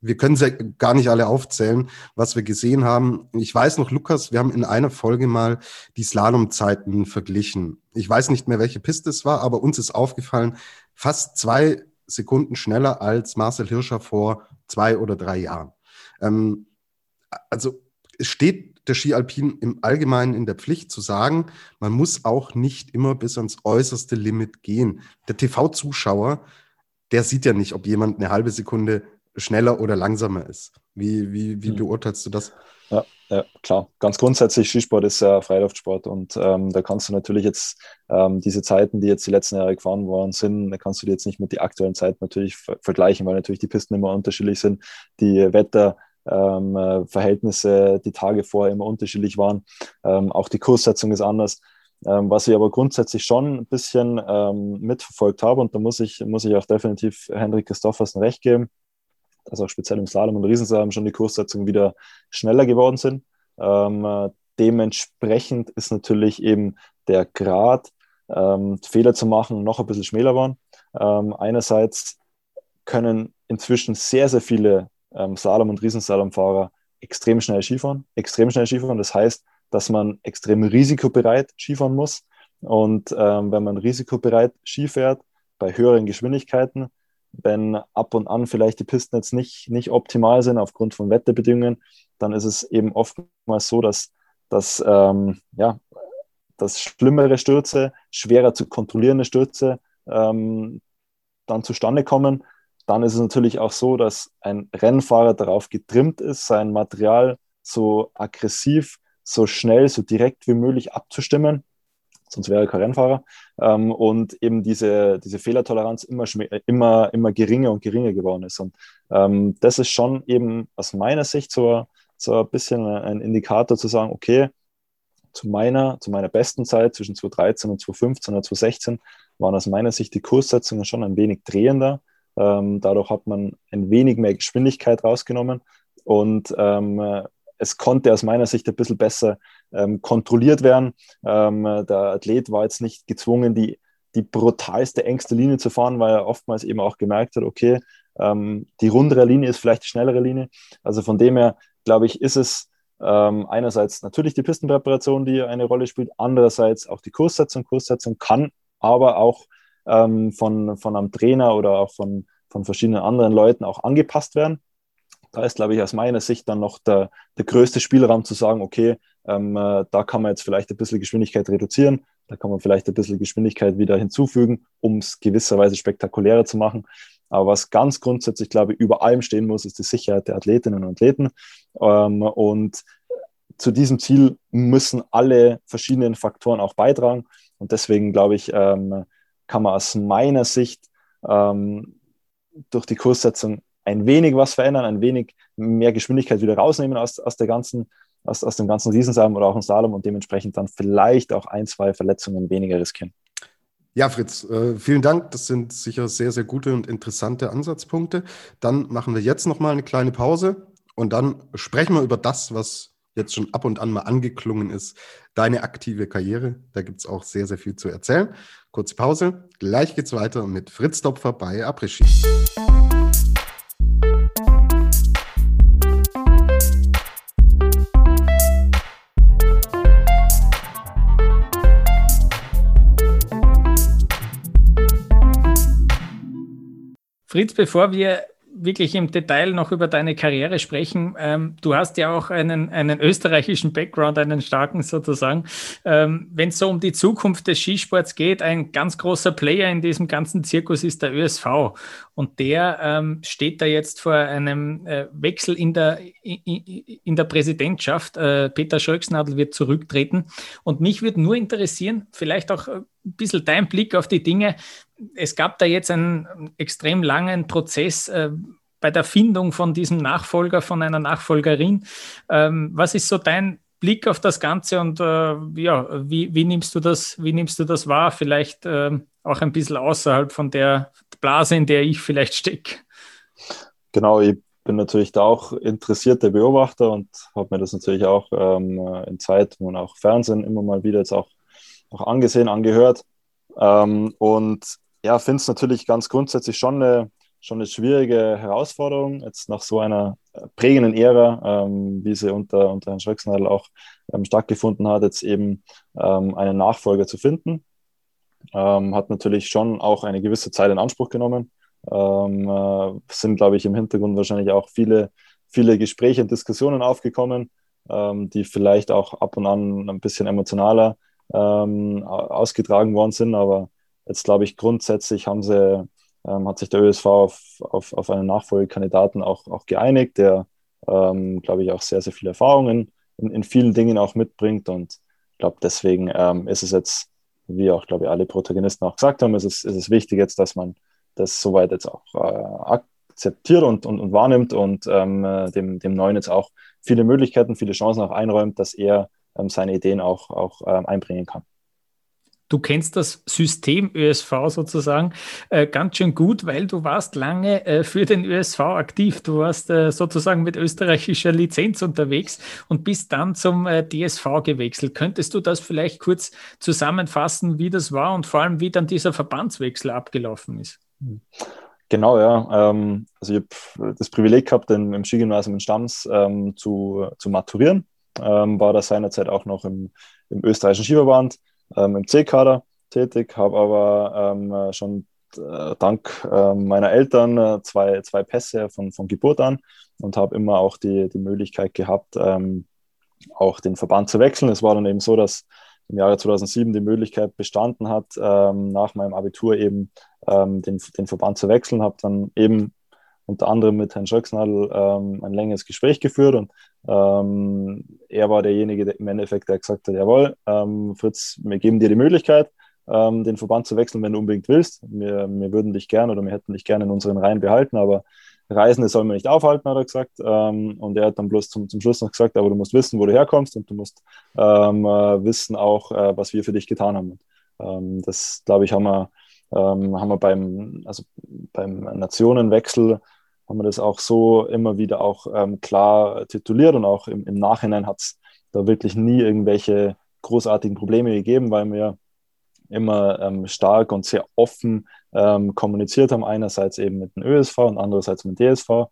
wir können sie gar nicht alle aufzählen, was wir gesehen haben. Ich weiß noch, Lukas, wir haben in einer Folge mal die Slalomzeiten verglichen. Ich weiß nicht mehr, welche Piste es war, aber uns ist aufgefallen, fast zwei Sekunden schneller als Marcel Hirscher vor zwei oder drei Jahren. Ähm, also es steht der Ski Alpin im Allgemeinen in der Pflicht zu sagen, man muss auch nicht immer bis ans äußerste Limit gehen. Der TV-Zuschauer, der sieht ja nicht, ob jemand eine halbe Sekunde schneller oder langsamer ist. Wie, wie, wie mhm. beurteilst du das? Ja, ja, klar. Ganz grundsätzlich, Skisport ist ja Freiluftsport und ähm, da kannst du natürlich jetzt ähm, diese Zeiten, die jetzt die letzten Jahre gefahren worden sind, da kannst du die jetzt nicht mit den aktuellen Zeiten natürlich vergleichen, weil natürlich die Pisten immer unterschiedlich sind. Die Wetter, ähm, äh, Verhältnisse die Tage vorher immer unterschiedlich waren. Ähm, auch die Kurssetzung ist anders. Ähm, was ich aber grundsätzlich schon ein bisschen ähm, mitverfolgt habe, und da muss ich, muss ich auch definitiv Henrik Christoffersen recht geben, dass auch speziell im Slalom und Riesenslalom schon die Kurssetzungen wieder schneller geworden sind. Ähm, äh, dementsprechend ist natürlich eben der Grad, ähm, Fehler zu machen, noch ein bisschen schmäler waren. einerseits können inzwischen sehr, sehr viele ähm, Slalom- und Riesenslalomfahrer extrem schnell Skifahren. Extrem schnell Skifahren, das heißt, dass man extrem risikobereit Skifahren muss. Und ähm, wenn man risikobereit Ski fährt, bei höheren Geschwindigkeiten, wenn ab und an vielleicht die Pisten jetzt nicht, nicht optimal sind aufgrund von Wetterbedingungen, dann ist es eben oftmals so, dass, dass, ähm, ja, dass schlimmere Stürze, schwerer zu kontrollierende Stürze ähm, dann zustande kommen. Dann ist es natürlich auch so, dass ein Rennfahrer darauf getrimmt ist, sein Material so aggressiv, so schnell, so direkt wie möglich abzustimmen sonst wäre er kein Rennfahrer. Ähm, und eben diese, diese Fehlertoleranz immer, immer, immer geringer und geringer geworden ist. Und ähm, das ist schon eben aus meiner Sicht so, so ein bisschen ein Indikator zu sagen, okay, zu meiner, zu meiner besten Zeit zwischen 2013 und 2015 oder 2016 waren aus meiner Sicht die Kurssetzungen schon ein wenig drehender. Ähm, dadurch hat man ein wenig mehr Geschwindigkeit rausgenommen und ähm, es konnte aus meiner Sicht ein bisschen besser ähm, kontrolliert werden. Ähm, der Athlet war jetzt nicht gezwungen, die, die brutalste, engste Linie zu fahren, weil er oftmals eben auch gemerkt hat, okay, ähm, die rundere Linie ist vielleicht die schnellere Linie. Also von dem her, glaube ich, ist es ähm, einerseits natürlich die Pistenpräparation, die eine Rolle spielt, andererseits auch die Kurssetzung. Kurssetzung kann aber auch ähm, von, von einem Trainer oder auch von, von verschiedenen anderen Leuten auch angepasst werden da ist, glaube ich, aus meiner Sicht dann noch der, der größte Spielraum zu sagen, okay, ähm, äh, da kann man jetzt vielleicht ein bisschen Geschwindigkeit reduzieren, da kann man vielleicht ein bisschen Geschwindigkeit wieder hinzufügen, um es gewisserweise spektakulärer zu machen. Aber was ganz grundsätzlich, glaube ich, über allem stehen muss, ist die Sicherheit der Athletinnen und Athleten. Ähm, und zu diesem Ziel müssen alle verschiedenen Faktoren auch beitragen. Und deswegen, glaube ich, ähm, kann man aus meiner Sicht ähm, durch die Kurssetzung ein wenig was verändern, ein wenig mehr Geschwindigkeit wieder rausnehmen aus, aus, der ganzen, aus, aus dem ganzen Riesensalm oder auch im Slalom und dementsprechend dann vielleicht auch ein, zwei Verletzungen weniger riskieren. Ja, Fritz, äh, vielen Dank. Das sind sicher sehr, sehr gute und interessante Ansatzpunkte. Dann machen wir jetzt nochmal eine kleine Pause und dann sprechen wir über das, was jetzt schon ab und an mal angeklungen ist, deine aktive Karriere. Da gibt es auch sehr, sehr viel zu erzählen. Kurze Pause, gleich geht's weiter mit Fritz Dopfer bei Après-Ski. Fritz, bevor wir wirklich im Detail noch über deine Karriere sprechen. Ähm, du hast ja auch einen, einen österreichischen Background, einen starken sozusagen. Ähm, Wenn es so um die Zukunft des Skisports geht, ein ganz großer Player in diesem ganzen Zirkus ist der ÖSV. Und der ähm, steht da jetzt vor einem äh, Wechsel in der, in, in der Präsidentschaft. Äh, Peter Schröcksnadel wird zurücktreten. Und mich würde nur interessieren, vielleicht auch ein bisschen dein Blick auf die Dinge es gab da jetzt einen extrem langen Prozess äh, bei der Findung von diesem Nachfolger, von einer Nachfolgerin. Ähm, was ist so dein Blick auf das Ganze und äh, ja, wie, wie, nimmst du das, wie nimmst du das wahr? Vielleicht äh, auch ein bisschen außerhalb von der Blase, in der ich vielleicht stecke. Genau, ich bin natürlich da auch interessierter Beobachter und habe mir das natürlich auch ähm, in Zeit und auch Fernsehen immer mal wieder jetzt auch, auch angesehen, angehört. Ähm, und ja, finde es natürlich ganz grundsätzlich schon eine, schon eine schwierige Herausforderung, jetzt nach so einer prägenden Ära, ähm, wie sie unter, unter Herrn Schröcksnadel auch ähm, stattgefunden hat, jetzt eben ähm, einen Nachfolger zu finden. Ähm, hat natürlich schon auch eine gewisse Zeit in Anspruch genommen. Ähm, äh, sind, glaube ich, im Hintergrund wahrscheinlich auch viele, viele Gespräche und Diskussionen aufgekommen, ähm, die vielleicht auch ab und an ein bisschen emotionaler ausgetragen worden sind, aber Jetzt glaube ich, grundsätzlich haben sie, ähm, hat sich der ÖSV auf, auf, auf einen Nachfolgekandidaten auch, auch geeinigt, der, ähm, glaube ich, auch sehr, sehr viele Erfahrungen in, in vielen Dingen auch mitbringt. Und ich glaube, deswegen ähm, ist es jetzt, wie auch, glaube ich, alle Protagonisten auch gesagt haben, ist es, ist es wichtig jetzt, dass man das soweit jetzt auch äh, akzeptiert und, und, und wahrnimmt und ähm, dem, dem Neuen jetzt auch viele Möglichkeiten, viele Chancen auch einräumt, dass er ähm, seine Ideen auch, auch ähm, einbringen kann du kennst das System ÖSV sozusagen äh, ganz schön gut, weil du warst lange äh, für den ÖSV aktiv. Du warst äh, sozusagen mit österreichischer Lizenz unterwegs und bist dann zum äh, DSV gewechselt. Könntest du das vielleicht kurz zusammenfassen, wie das war und vor allem, wie dann dieser Verbandswechsel abgelaufen ist? Genau, ja. Ähm, also ich habe das Privileg gehabt, im, im Skigymnasium in Stams ähm, zu, zu maturieren. Ähm, war da seinerzeit auch noch im, im österreichischen Skiverband, ähm, im C-Kader tätig, habe aber ähm, schon äh, dank äh, meiner Eltern äh, zwei, zwei Pässe von, von Geburt an und habe immer auch die, die Möglichkeit gehabt, ähm, auch den Verband zu wechseln. Es war dann eben so, dass im Jahre 2007 die Möglichkeit bestanden hat, ähm, nach meinem Abitur eben ähm, den, den Verband zu wechseln, habe dann eben unter anderem mit Herrn Schröcksnadel ähm, ein längeres Gespräch geführt und ähm, er war derjenige, der im Endeffekt der gesagt hat, jawohl, ähm, Fritz, wir geben dir die Möglichkeit, ähm, den Verband zu wechseln, wenn du unbedingt willst. Wir, wir würden dich gerne oder wir hätten dich gerne in unseren Reihen behalten, aber Reisende sollen wir nicht aufhalten, hat er gesagt. Ähm, und er hat dann bloß zum, zum Schluss noch gesagt, aber du musst wissen, wo du herkommst und du musst ähm, äh, wissen auch, äh, was wir für dich getan haben. Ähm, das, glaube ich, haben wir, haben wir beim, also beim Nationenwechsel haben wir das auch so immer wieder auch ähm, klar tituliert und auch im, im Nachhinein hat es da wirklich nie irgendwelche großartigen Probleme gegeben, weil wir immer ähm, stark und sehr offen ähm, kommuniziert haben. Einerseits eben mit dem ÖSV und andererseits mit dem DSV.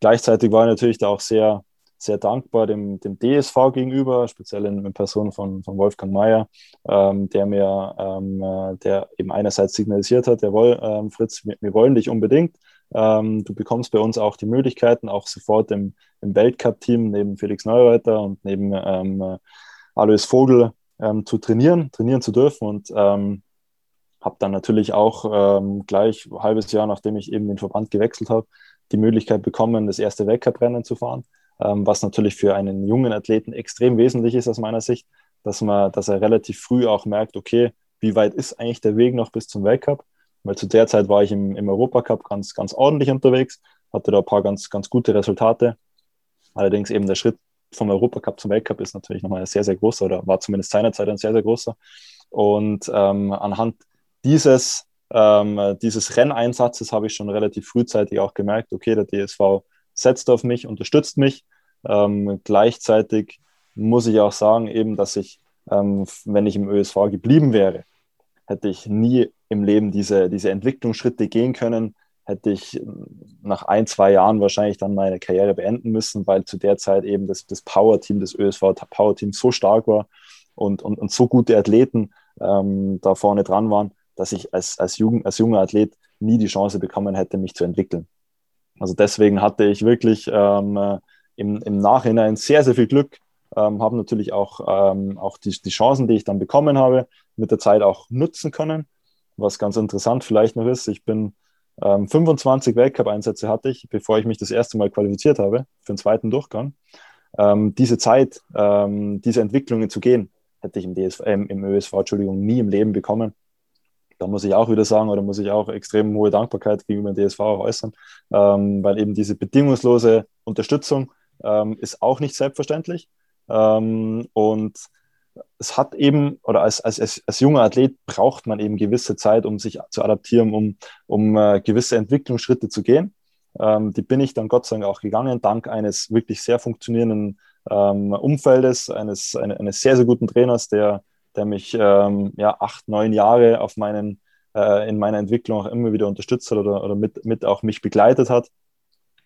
Gleichzeitig war ich natürlich da auch sehr, sehr dankbar dem, dem DSV gegenüber, speziell in, in Person von, von Wolfgang Mayer, ähm, der mir, ähm, äh, der eben einerseits signalisiert hat, jawohl, ähm, Fritz, wir, wir, wollen dich unbedingt. Ähm, du bekommst bei uns auch die Möglichkeiten, auch sofort im, im Weltcup-Team neben Felix Neureuther und neben ähm, äh, Alois Vogel ähm, zu trainieren, trainieren zu dürfen und ähm, habe dann natürlich auch ähm, gleich ein halbes Jahr, nachdem ich eben den Verband gewechselt habe, die Möglichkeit bekommen, das erste Weltcuprennen zu fahren, ähm, was natürlich für einen jungen Athleten extrem wesentlich ist aus meiner Sicht, dass man, dass er relativ früh auch merkt, okay, wie weit ist eigentlich der Weg noch bis zum Weltcup? Weil zu der Zeit war ich im, im Europacup ganz, ganz ordentlich unterwegs, hatte da ein paar ganz, ganz gute Resultate. Allerdings eben der Schritt vom Europacup zum Weltcup ist natürlich nochmal ein sehr, sehr großer oder war zumindest seinerzeit ein sehr, sehr großer. Und ähm, anhand dieses, ähm, dieses Renneinsatzes habe ich schon relativ frühzeitig auch gemerkt, okay, der DSV setzt auf mich, unterstützt mich. Ähm, gleichzeitig muss ich auch sagen, eben, dass ich, ähm, wenn ich im ÖSV geblieben wäre, hätte ich nie im Leben diese, diese Entwicklungsschritte gehen können, hätte ich nach ein, zwei Jahren wahrscheinlich dann meine Karriere beenden müssen, weil zu der Zeit eben das, das Power-Team, das ÖSV-Power-Team so stark war und, und, und so gute Athleten ähm, da vorne dran waren, dass ich als, als, Jugend, als junger Athlet nie die Chance bekommen hätte, mich zu entwickeln. Also deswegen hatte ich wirklich ähm, äh, im, im Nachhinein sehr, sehr viel Glück, ähm, habe natürlich auch, ähm, auch die, die Chancen, die ich dann bekommen habe, mit der Zeit auch nutzen können. Was ganz interessant vielleicht noch ist, ich bin ähm, 25 Weltcup-Einsätze hatte ich, bevor ich mich das erste Mal qualifiziert habe für den zweiten Durchgang. Ähm, diese Zeit, ähm, diese Entwicklungen zu gehen, hätte ich im, DSV, äh, im ÖSV Entschuldigung, nie im Leben bekommen. Da muss ich auch wieder sagen, oder muss ich auch extrem hohe Dankbarkeit gegenüber dem DSV auch äußern, ähm, weil eben diese bedingungslose Unterstützung ähm, ist auch nicht selbstverständlich. Ähm, und es hat eben, oder als, als, als, junger Athlet braucht man eben gewisse Zeit, um sich zu adaptieren, um, um äh, gewisse Entwicklungsschritte zu gehen. Ähm, die bin ich dann Gott sei Dank auch gegangen, dank eines wirklich sehr funktionierenden ähm, Umfeldes, eines, eine, eines sehr, sehr guten Trainers, der, der mich ähm, ja, acht, neun Jahre auf meinen, äh, in meiner Entwicklung auch immer wieder unterstützt hat oder, oder mit, mit auch mich begleitet hat.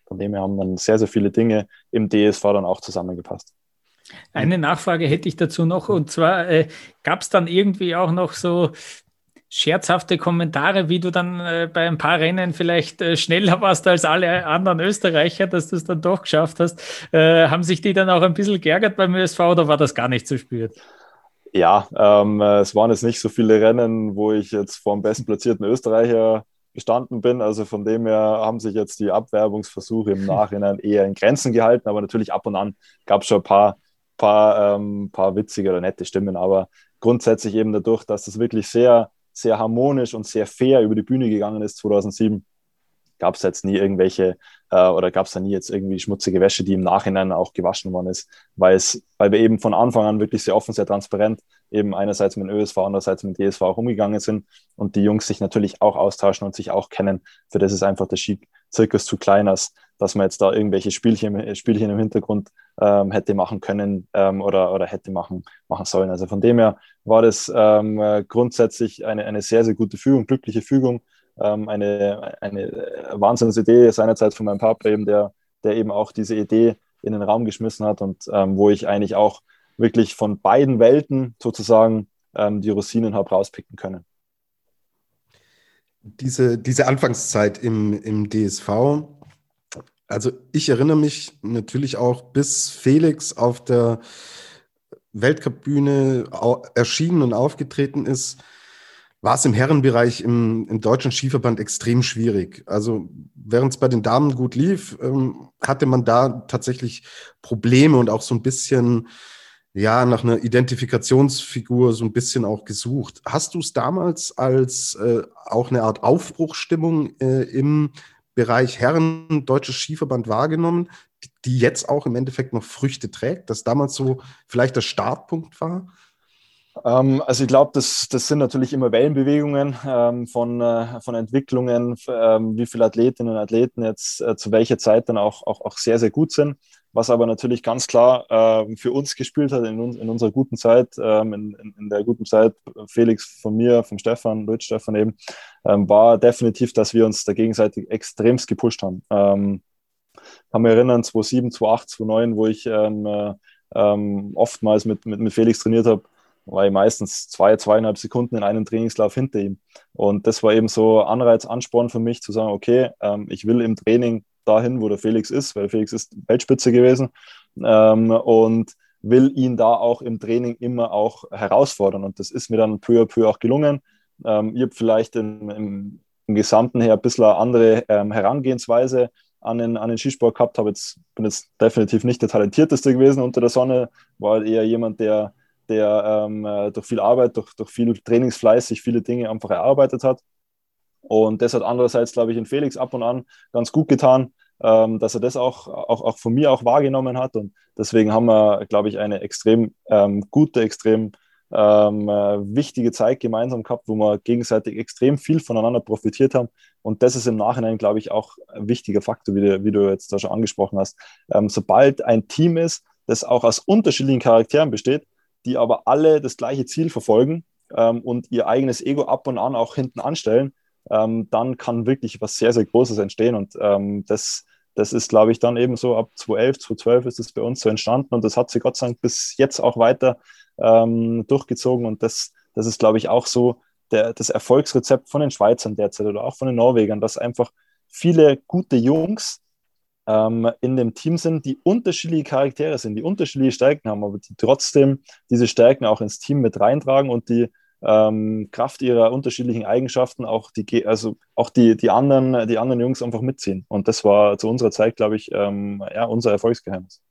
Von dem her haben dann sehr, sehr viele Dinge im DSV dann auch zusammengepasst. Eine Nachfrage hätte ich dazu noch, und zwar äh, gab es dann irgendwie auch noch so scherzhafte Kommentare, wie du dann äh, bei ein paar Rennen vielleicht äh, schneller warst als alle anderen Österreicher, dass du es dann doch geschafft hast. Äh, haben sich die dann auch ein bisschen geärgert beim ÖSV oder war das gar nicht zu spüren? Ja, ähm, es waren jetzt nicht so viele Rennen, wo ich jetzt vor dem bestplatzierten Österreicher gestanden bin. Also von dem her haben sich jetzt die Abwerbungsversuche im Nachhinein eher in Grenzen gehalten, aber natürlich ab und an gab es schon ein paar paar, ähm, paar witzige oder nette Stimmen, aber grundsätzlich eben dadurch, dass es wirklich sehr, sehr harmonisch und sehr fair über die Bühne gegangen ist 2007, gab es jetzt nie irgendwelche äh, oder gab es da nie jetzt irgendwie schmutzige Wäsche, die im Nachhinein auch gewaschen worden ist, weil wir eben von Anfang an wirklich sehr offen, sehr transparent eben einerseits mit ÖSV, andererseits mit DSV auch umgegangen sind und die Jungs sich natürlich auch austauschen und sich auch kennen. Für das ist einfach der Ski-Zirkus zu klein, als dass man jetzt da irgendwelche Spielchen, Spielchen im Hintergrund ähm, hätte machen können ähm, oder, oder hätte machen, machen sollen. Also von dem her war das ähm, grundsätzlich eine, eine sehr, sehr gute Fügung, glückliche Fügung. Ähm, eine, eine Wahnsinnsidee seinerzeit von meinem Papa eben, der, der eben auch diese Idee in den Raum geschmissen hat und ähm, wo ich eigentlich auch wirklich von beiden Welten sozusagen ähm, die Rosinen habe rauspicken können. Diese, diese Anfangszeit im, im DSV, also ich erinnere mich natürlich auch, bis Felix auf der Weltcup-Bühne erschienen und aufgetreten ist, war es im Herrenbereich im, im deutschen Skiverband extrem schwierig. Also während es bei den Damen gut lief, ähm, hatte man da tatsächlich Probleme und auch so ein bisschen ja, nach einer Identifikationsfigur so ein bisschen auch gesucht. Hast du es damals als äh, auch eine Art Aufbruchstimmung äh, im Bereich Herren Deutsches Skiverband wahrgenommen, die jetzt auch im Endeffekt noch Früchte trägt, dass damals so vielleicht der Startpunkt war? Ähm, also ich glaube, das, das sind natürlich immer Wellenbewegungen ähm, von, äh, von Entwicklungen, ähm, wie viele Athletinnen und Athleten jetzt äh, zu welcher Zeit dann auch, auch, auch sehr, sehr gut sind was aber natürlich ganz klar äh, für uns gespielt hat in, in unserer guten Zeit, ähm, in, in, der guten Zeit Felix von mir, vom Stefan, Lutz Stefan eben, ähm, war definitiv, dass wir uns da gegenseitig extremst gepusht haben. Ähm, kann mich erinnern, 2007, 2008, 2009, wo ich ähm, äh, oftmals mit, mit, mit Felix trainiert habe, war ich meistens zwei, zweieinhalb Sekunden in einem Trainingslauf hinter ihm. Und das war eben so Anreiz, Ansporn für mich zu sagen, okay, ähm, ich will im Training dahin, wo der Felix ist, weil Felix ist Weltspitze gewesen ähm, und will ihn da auch im Training immer auch herausfordern. Und das ist mir dann peu à peu auch gelungen. Ähm, ich habe vielleicht im, im, im, Gesamten her ein bisschen eine andere ähm, Herangehensweise an den, an den Skisport gehabt. Habe jetzt, bin jetzt definitiv nicht der talentierteste gewesen unter der Sonne, war eher jemand, der, der ähm, äh, durch viel Arbeit, durch, durch viel Trainingsfleiß sich viele Dinge einfach erarbeitet hat. Und das hat andererseits, glaube ich, in Felix ab und an ganz gut getan, ähm, dass er das auch, auch, auch von mir auch wahrgenommen hat. Und deswegen haben wir, glaube ich, eine extrem ähm, gute, extrem ähm, äh, wichtige Zeit gemeinsam gehabt, wo wir gegenseitig extrem viel voneinander profitiert haben. Und das ist im Nachhinein, glaube ich, auch ein wichtiger Faktor, wie du, wie du jetzt da schon angesprochen hast. Ähm, sobald ein Team ist, das auch aus unterschiedlichen Charakteren besteht, die aber alle das gleiche Ziel verfolgen ähm, und ihr eigenes Ego ab und an auch hinten anstellen, ähm, dann kann wirklich was sehr, sehr Großes entstehen. Und ähm, das, das ist, glaube ich, dann eben so ab 2011, 2012 ist es bei uns so entstanden und das hat sich Gott sei Dank bis jetzt auch weiter ähm, durchgezogen. Und das, das ist, glaube ich, auch so der, das Erfolgsrezept von den Schweizern derzeit oder auch von den Norwegern, dass einfach viele gute Jungs ähm, in dem Team sind, die unterschiedliche Charaktere sind, die unterschiedliche Stärken haben, aber die trotzdem diese Stärken auch ins Team mit reintragen und die ähm, Kraft ihrer unterschiedlichen Eigenschaften auch die, also auch die, die, anderen, die anderen Jungs einfach mitziehen. Und das war zu unserer Zeit, glaube ich, ähm, ja, unser Erfolgsgeheimnis.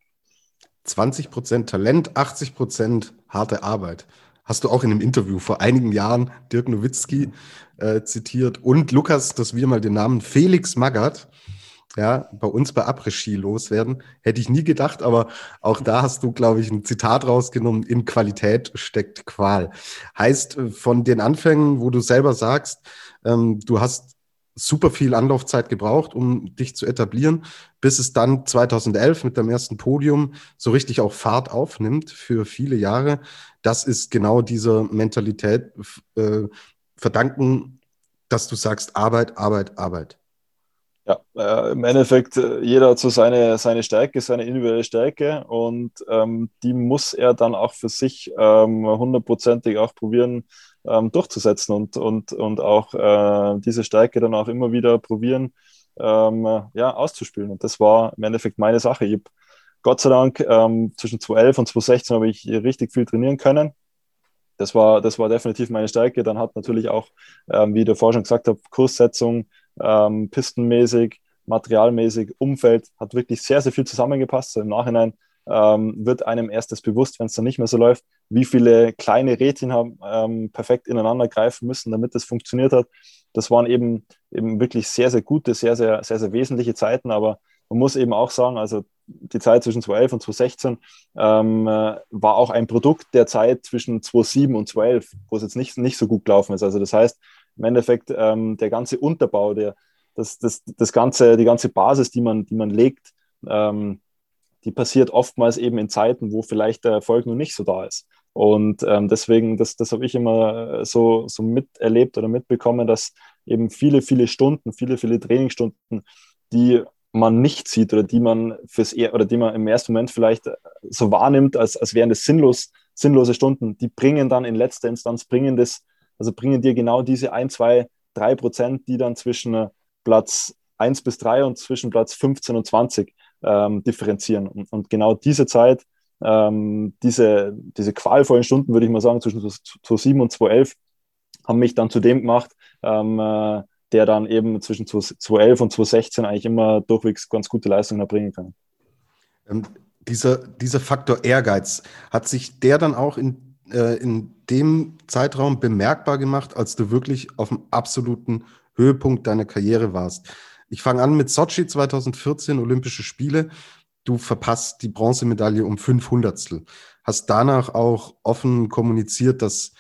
20 Prozent Talent, 80 Prozent harte Arbeit. Hast du auch in einem Interview vor einigen Jahren Dirk Nowitzki äh, zitiert und Lukas, dass wir mal den Namen Felix Magath ja, bei uns bei Après-Ski loswerden. Hätte ich nie gedacht, aber auch da hast du, glaube ich, ein Zitat rausgenommen, in Qualität steckt Qual. Heißt, äh, von den Anfängen, wo du selber sagst, ähm, du hast super viel Anlaufzeit gebraucht, um dich zu etablieren, bis es dann 2011 mit dem ersten Podium so richtig auch Fahrt aufnimmt für viele Jahre. Das ist genau dieser Mentalität äh, verdanken, dass du sagst, Arbeit, Arbeit, Arbeit. Ja, äh, im Endeffekt, äh, jeder hat so seine, seine Stärke, seine individuelle Stärke und ähm, die muss er dann auch für sich ähm, hundertprozentig auch probieren ähm, durchzusetzen und, und, und auch äh, diese Stärke dann auch immer wieder probieren ähm, ja, auszuspielen. Und das war im Endeffekt meine Sache. Ich habe Gott sei Dank ähm, zwischen 2011 und 2016 habe ich richtig viel trainieren können. Das war, das war definitiv meine Stärke. Dann hat natürlich auch, ähm, wie ich davor schon gesagt habe, Kurssetzung, ähm, pistenmäßig, materialmäßig, Umfeld, hat wirklich sehr, sehr viel zusammengepasst. So Im Nachhinein ähm, wird einem erst das bewusst, wenn es dann nicht mehr so läuft, wie viele kleine Rädchen haben ähm, perfekt ineinander greifen müssen, damit das funktioniert hat. Das waren eben, eben wirklich sehr, sehr gute, sehr, sehr, sehr, sehr wesentliche Zeiten, aber man muss eben auch sagen, also die Zeit zwischen 2011 und 2016 ähm, äh, war auch ein Produkt der Zeit zwischen 2007 und 2012, wo es jetzt nicht, nicht so gut gelaufen ist. Also das heißt, im Endeffekt ähm, der ganze Unterbau, der, das, das, das ganze, die ganze Basis, die man, die man legt, ähm, die passiert oftmals eben in Zeiten, wo vielleicht der Erfolg noch nicht so da ist. Und ähm, deswegen, das, das habe ich immer so, so miterlebt oder mitbekommen, dass eben viele, viele Stunden, viele, viele Trainingsstunden, die man nicht sieht oder die man fürs oder die man im ersten Moment vielleicht so wahrnimmt, als, als wären das sinnlos, sinnlose Stunden, die bringen dann in letzter Instanz, bringen das, also bringen dir genau diese ein, zwei, drei Prozent, die dann zwischen Platz 1 bis 3 und zwischen Platz 15 und 20 ähm, differenzieren. Und, und, genau diese Zeit, ähm, diese, diese qualvollen Stunden, würde ich mal sagen, zwischen 2007 und 2011, haben mich dann zu dem gemacht, ähm, äh, der dann eben zwischen 2011 und 2016 eigentlich immer durchwegs ganz gute Leistungen erbringen kann. Ähm, dieser, dieser Faktor Ehrgeiz, hat sich der dann auch in, äh, in dem Zeitraum bemerkbar gemacht, als du wirklich auf dem absoluten Höhepunkt deiner Karriere warst? Ich fange an mit Sochi 2014, Olympische Spiele. Du verpasst die Bronzemedaille um fünf Hundertstel. Hast danach auch offen kommuniziert, dass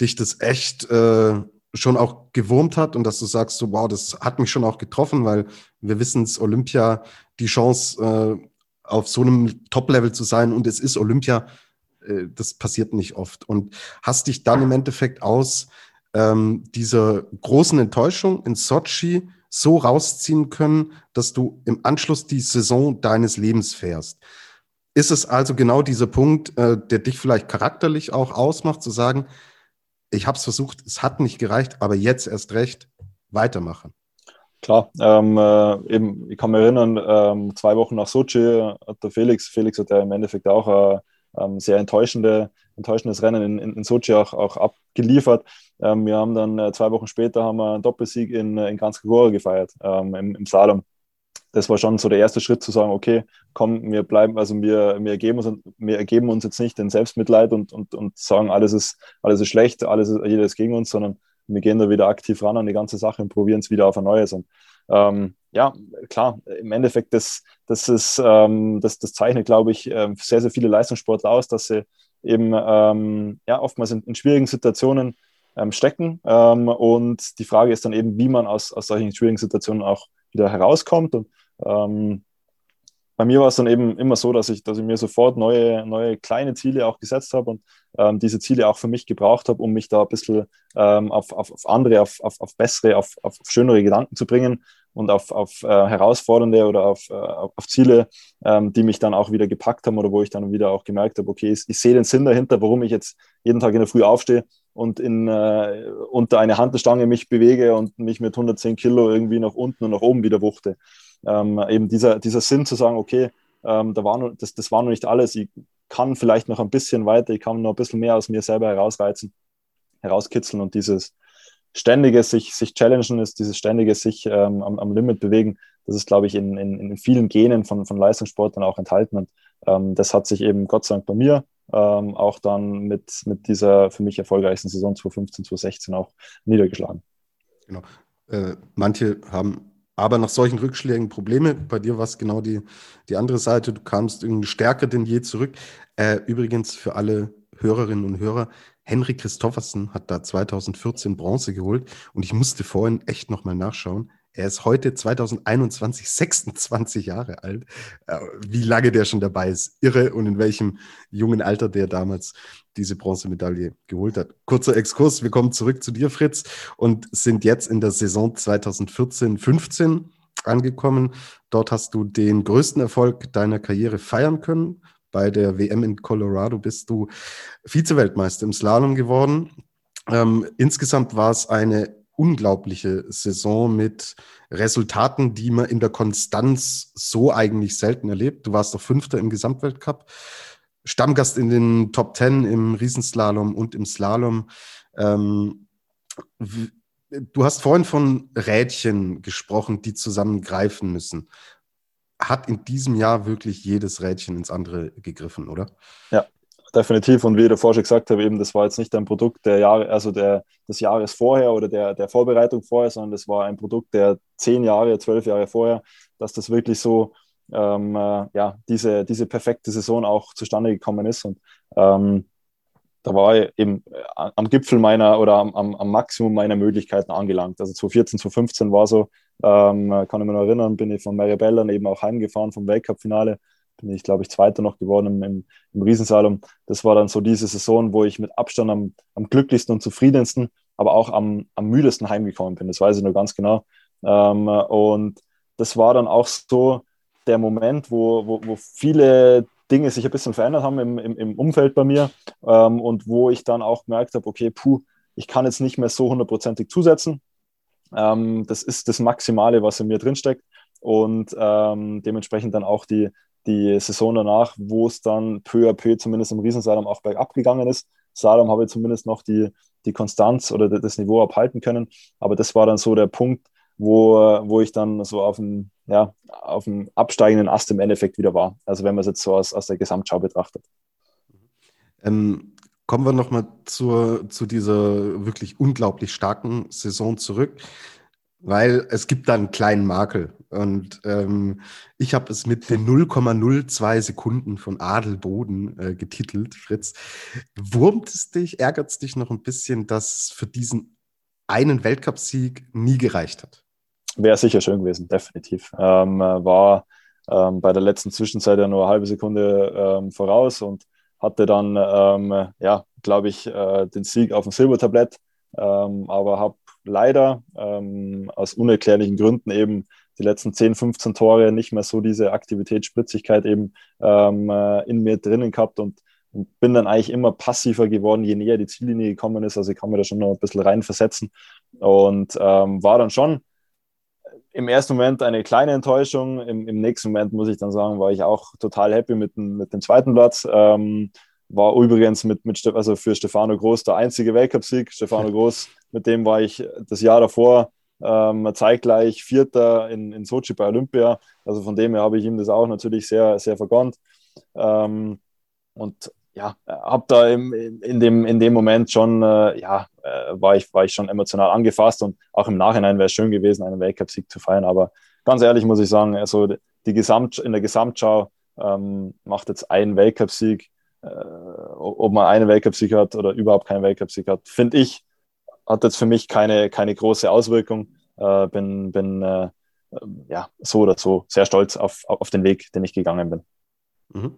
dich das echt äh, schon auch gewurmt hat und dass du sagst, so, wow, das hat mich schon auch getroffen, weil wir wissen es, Olympia, die Chance äh, auf so einem Top-Level zu sein und es ist Olympia, äh, das passiert nicht oft. Und hast dich dann im Endeffekt aus ähm, dieser großen Enttäuschung in Sochi so rausziehen können, dass du im Anschluss die Saison deines Lebens fährst. Ist es also genau dieser Punkt, äh, der dich vielleicht charakterlich auch ausmacht, zu sagen, ich habe es versucht, es hat nicht gereicht, aber jetzt erst recht weitermachen. Klar, ähm, äh, eben, ich kann mich erinnern, ähm, zwei Wochen nach Sochi hat der Felix, Felix hat ja im Endeffekt auch ein ähm, sehr enttäuschende, enttäuschendes Rennen in, in, Sochi auch, auch abgeliefert. Ähm, wir haben dann äh, zwei Wochen später haben wir einen Doppelsieg in, in Kranzkagora gefeiert, ähm, im, im Slalom das war schon so der erste Schritt zu sagen, okay, komm, wir bleiben, also wir, wir, ergeben, uns, wir ergeben uns jetzt nicht in Selbstmitleid und, und, und sagen, alles ist, alles ist schlecht, alles ist, jeder ist gegen uns, sondern wir gehen da wieder aktiv ran an die ganze Sache und probieren es wieder auf ein neues. Und ähm, ja, klar, im Endeffekt, das, das, ist, ähm, das, das zeichnet, glaube ich, ähm, sehr, sehr viele Leistungssportler aus, dass sie eben ähm, ja, oftmals in, in schwierigen Situationen ähm, stecken. Ähm, und die Frage ist dann eben, wie man aus, aus solchen schwierigen Situationen auch wieder herauskommt. Und bei mir war es dann eben immer so, dass ich, dass ich mir sofort neue, neue kleine Ziele auch gesetzt habe und ähm, diese Ziele auch für mich gebraucht habe, um mich da ein bisschen ähm, auf, auf, auf andere, auf, auf, auf bessere, auf, auf schönere Gedanken zu bringen und auf, auf äh, herausfordernde oder auf, äh, auf Ziele, ähm, die mich dann auch wieder gepackt haben oder wo ich dann wieder auch gemerkt habe, okay, ich, ich sehe den Sinn dahinter, warum ich jetzt jeden Tag in der Früh aufstehe und in, äh, unter eine Handelstange mich bewege und mich mit 110 Kilo irgendwie nach unten und nach oben wieder wuchte. Ähm, eben dieser, dieser Sinn zu sagen, okay, ähm, da war nur, das, das war noch nicht alles, ich kann vielleicht noch ein bisschen weiter, ich kann noch ein bisschen mehr aus mir selber herausreizen, herauskitzeln und dieses ständige sich, sich challengen ist, dieses ständige sich ähm, am, am Limit bewegen, das ist, glaube ich, in, in, in vielen Genen von, von Leistungssportlern auch enthalten und ähm, das hat sich eben Gott sei Dank bei mir ähm, auch dann mit, mit dieser für mich erfolgreichsten Saison 2015, 2016 auch niedergeschlagen. Genau. Äh, manche haben aber nach solchen Rückschlägen Probleme. Bei dir war es genau die, die andere Seite. Du kamst irgendwie stärker denn je zurück. Äh, übrigens für alle Hörerinnen und Hörer, Henry Christoffersen hat da 2014 Bronze geholt und ich musste vorhin echt nochmal nachschauen. Er ist heute 2021 26 Jahre alt. Äh, wie lange der schon dabei ist, irre und in welchem jungen Alter der damals diese Bronzemedaille geholt hat. Kurzer Exkurs, wir kommen zurück zu dir, Fritz, und sind jetzt in der Saison 2014-15 angekommen. Dort hast du den größten Erfolg deiner Karriere feiern können. Bei der WM in Colorado bist du Vize-Weltmeister im Slalom geworden. Ähm, insgesamt war es eine unglaubliche Saison mit Resultaten, die man in der Konstanz so eigentlich selten erlebt. Du warst doch Fünfter im Gesamtweltcup, Stammgast in den Top Ten im Riesenslalom und im Slalom. Ähm, du hast vorhin von Rädchen gesprochen, die zusammengreifen müssen. Hat in diesem Jahr wirklich jedes Rädchen ins andere gegriffen, oder? Ja, definitiv. Und wie davor schon gesagt habe, eben, das war jetzt nicht ein Produkt der Jahre, also der, des Jahres vorher oder der, der Vorbereitung vorher, sondern das war ein Produkt der zehn Jahre, zwölf Jahre vorher, dass das wirklich so ähm, äh, ja, diese, diese perfekte Saison auch zustande gekommen ist. Und ähm, da war ich eben äh, am Gipfel meiner oder am, am, Maximum meiner Möglichkeiten angelangt. Also 2014, 2015 war so, ähm, kann ich mich noch erinnern, bin ich von Maribel dann eben auch heimgefahren vom Weltcup-Finale bin ich, glaube ich, Zweiter noch geworden im, im, im Riesensalom. Das war dann so diese Saison, wo ich mit Abstand am, am glücklichsten und zufriedensten, aber auch am, am müdesten heimgekommen bin. Das weiß ich nur ganz genau. Ähm, und das war dann auch so der Moment, wo, wo, wo viele Dinge sich ein bisschen verändert haben im, im, im Umfeld bei mir ähm, und wo ich dann auch gemerkt habe, okay, puh, ich kann jetzt nicht mehr so hundertprozentig zusetzen. Ähm, das ist das Maximale, was in mir drinsteckt und ähm, dementsprechend dann auch die, die Saison danach, wo es dann peu à peu zumindest im Riesensalom auch bergab gegangen ist. Salom habe ich zumindest noch die, die Konstanz oder das Niveau abhalten können, aber das war dann so der Punkt, wo, wo ich dann so auf dem, ja, auf dem absteigenden Ast im Endeffekt wieder war. Also wenn man es jetzt so aus, aus der Gesamtschau betrachtet. Ähm, kommen wir nochmal zu dieser wirklich unglaublich starken Saison zurück, weil es gibt da einen kleinen Makel. Und ähm, ich habe es mit den 0,02 Sekunden von Adelboden äh, getitelt, Fritz. Wurmt es dich, ärgert es dich noch ein bisschen, dass für diesen einen Weltcupsieg nie gereicht hat? Wäre sicher schön gewesen, definitiv. Ähm, war ähm, bei der letzten Zwischenzeit ja nur eine halbe Sekunde ähm, voraus und hatte dann, ähm, ja, glaube ich, äh, den Sieg auf dem Silbertablett, ähm, aber habe leider ähm, aus unerklärlichen Gründen eben die letzten 10, 15 Tore nicht mehr so diese Aktivität, Spritzigkeit eben äh, in mir drinnen gehabt und und bin dann eigentlich immer passiver geworden, je näher die Ziellinie gekommen ist. Also ich kann mir da schon noch ein bisschen reinversetzen und ähm, war dann schon im ersten Moment eine kleine Enttäuschung. Im, Im, nächsten Moment, muss ich dann sagen, war ich auch total happy mit, mit dem zweiten Platz. Ähm, war übrigens mit, mit also für Stefano Groß der einzige Weltcupsieg. Stefano Groß, mit dem war ich das Jahr davor ähm, zeitgleich Vierter in, in Sochi bei Olympia. Also von dem her habe ich ihm das auch natürlich sehr, sehr vergönnt. Ähm, und ja, habe da im, in, dem, in dem Moment schon, äh, ja, äh, war, ich, war ich schon emotional angefasst und auch im Nachhinein wäre es schön gewesen, einen Weltcup-Sieg zu feiern. Aber ganz ehrlich muss ich sagen, also die Gesamt, in der Gesamtschau ähm, macht jetzt ein Weltcup-Sieg, äh, ob man einen Weltcup-Sieg hat oder überhaupt keinen Weltcup-Sieg hat, finde ich, hat jetzt für mich keine, keine große Auswirkung. Äh, bin bin äh, ja, so oder so sehr stolz auf, auf den Weg, den ich gegangen bin. Mhm.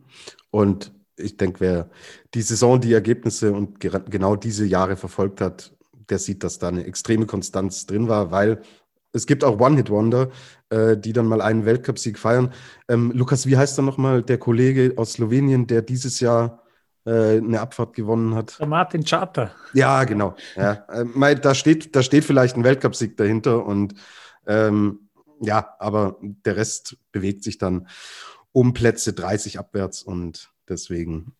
Und ich denke, wer die Saison, die Ergebnisse und genau diese Jahre verfolgt hat, der sieht, dass da eine extreme Konstanz drin war, weil es gibt auch One-Hit-Wonder, äh, die dann mal einen Weltcupsieg feiern. Ähm, Lukas, wie heißt dann nochmal der Kollege aus Slowenien, der dieses Jahr äh, eine Abfahrt gewonnen hat? Der Martin Charter. Ja, genau. Ja. Äh, da, steht, da steht vielleicht ein Weltcupsieg dahinter und ähm, ja, aber der Rest bewegt sich dann um Plätze 30 abwärts und Deswegen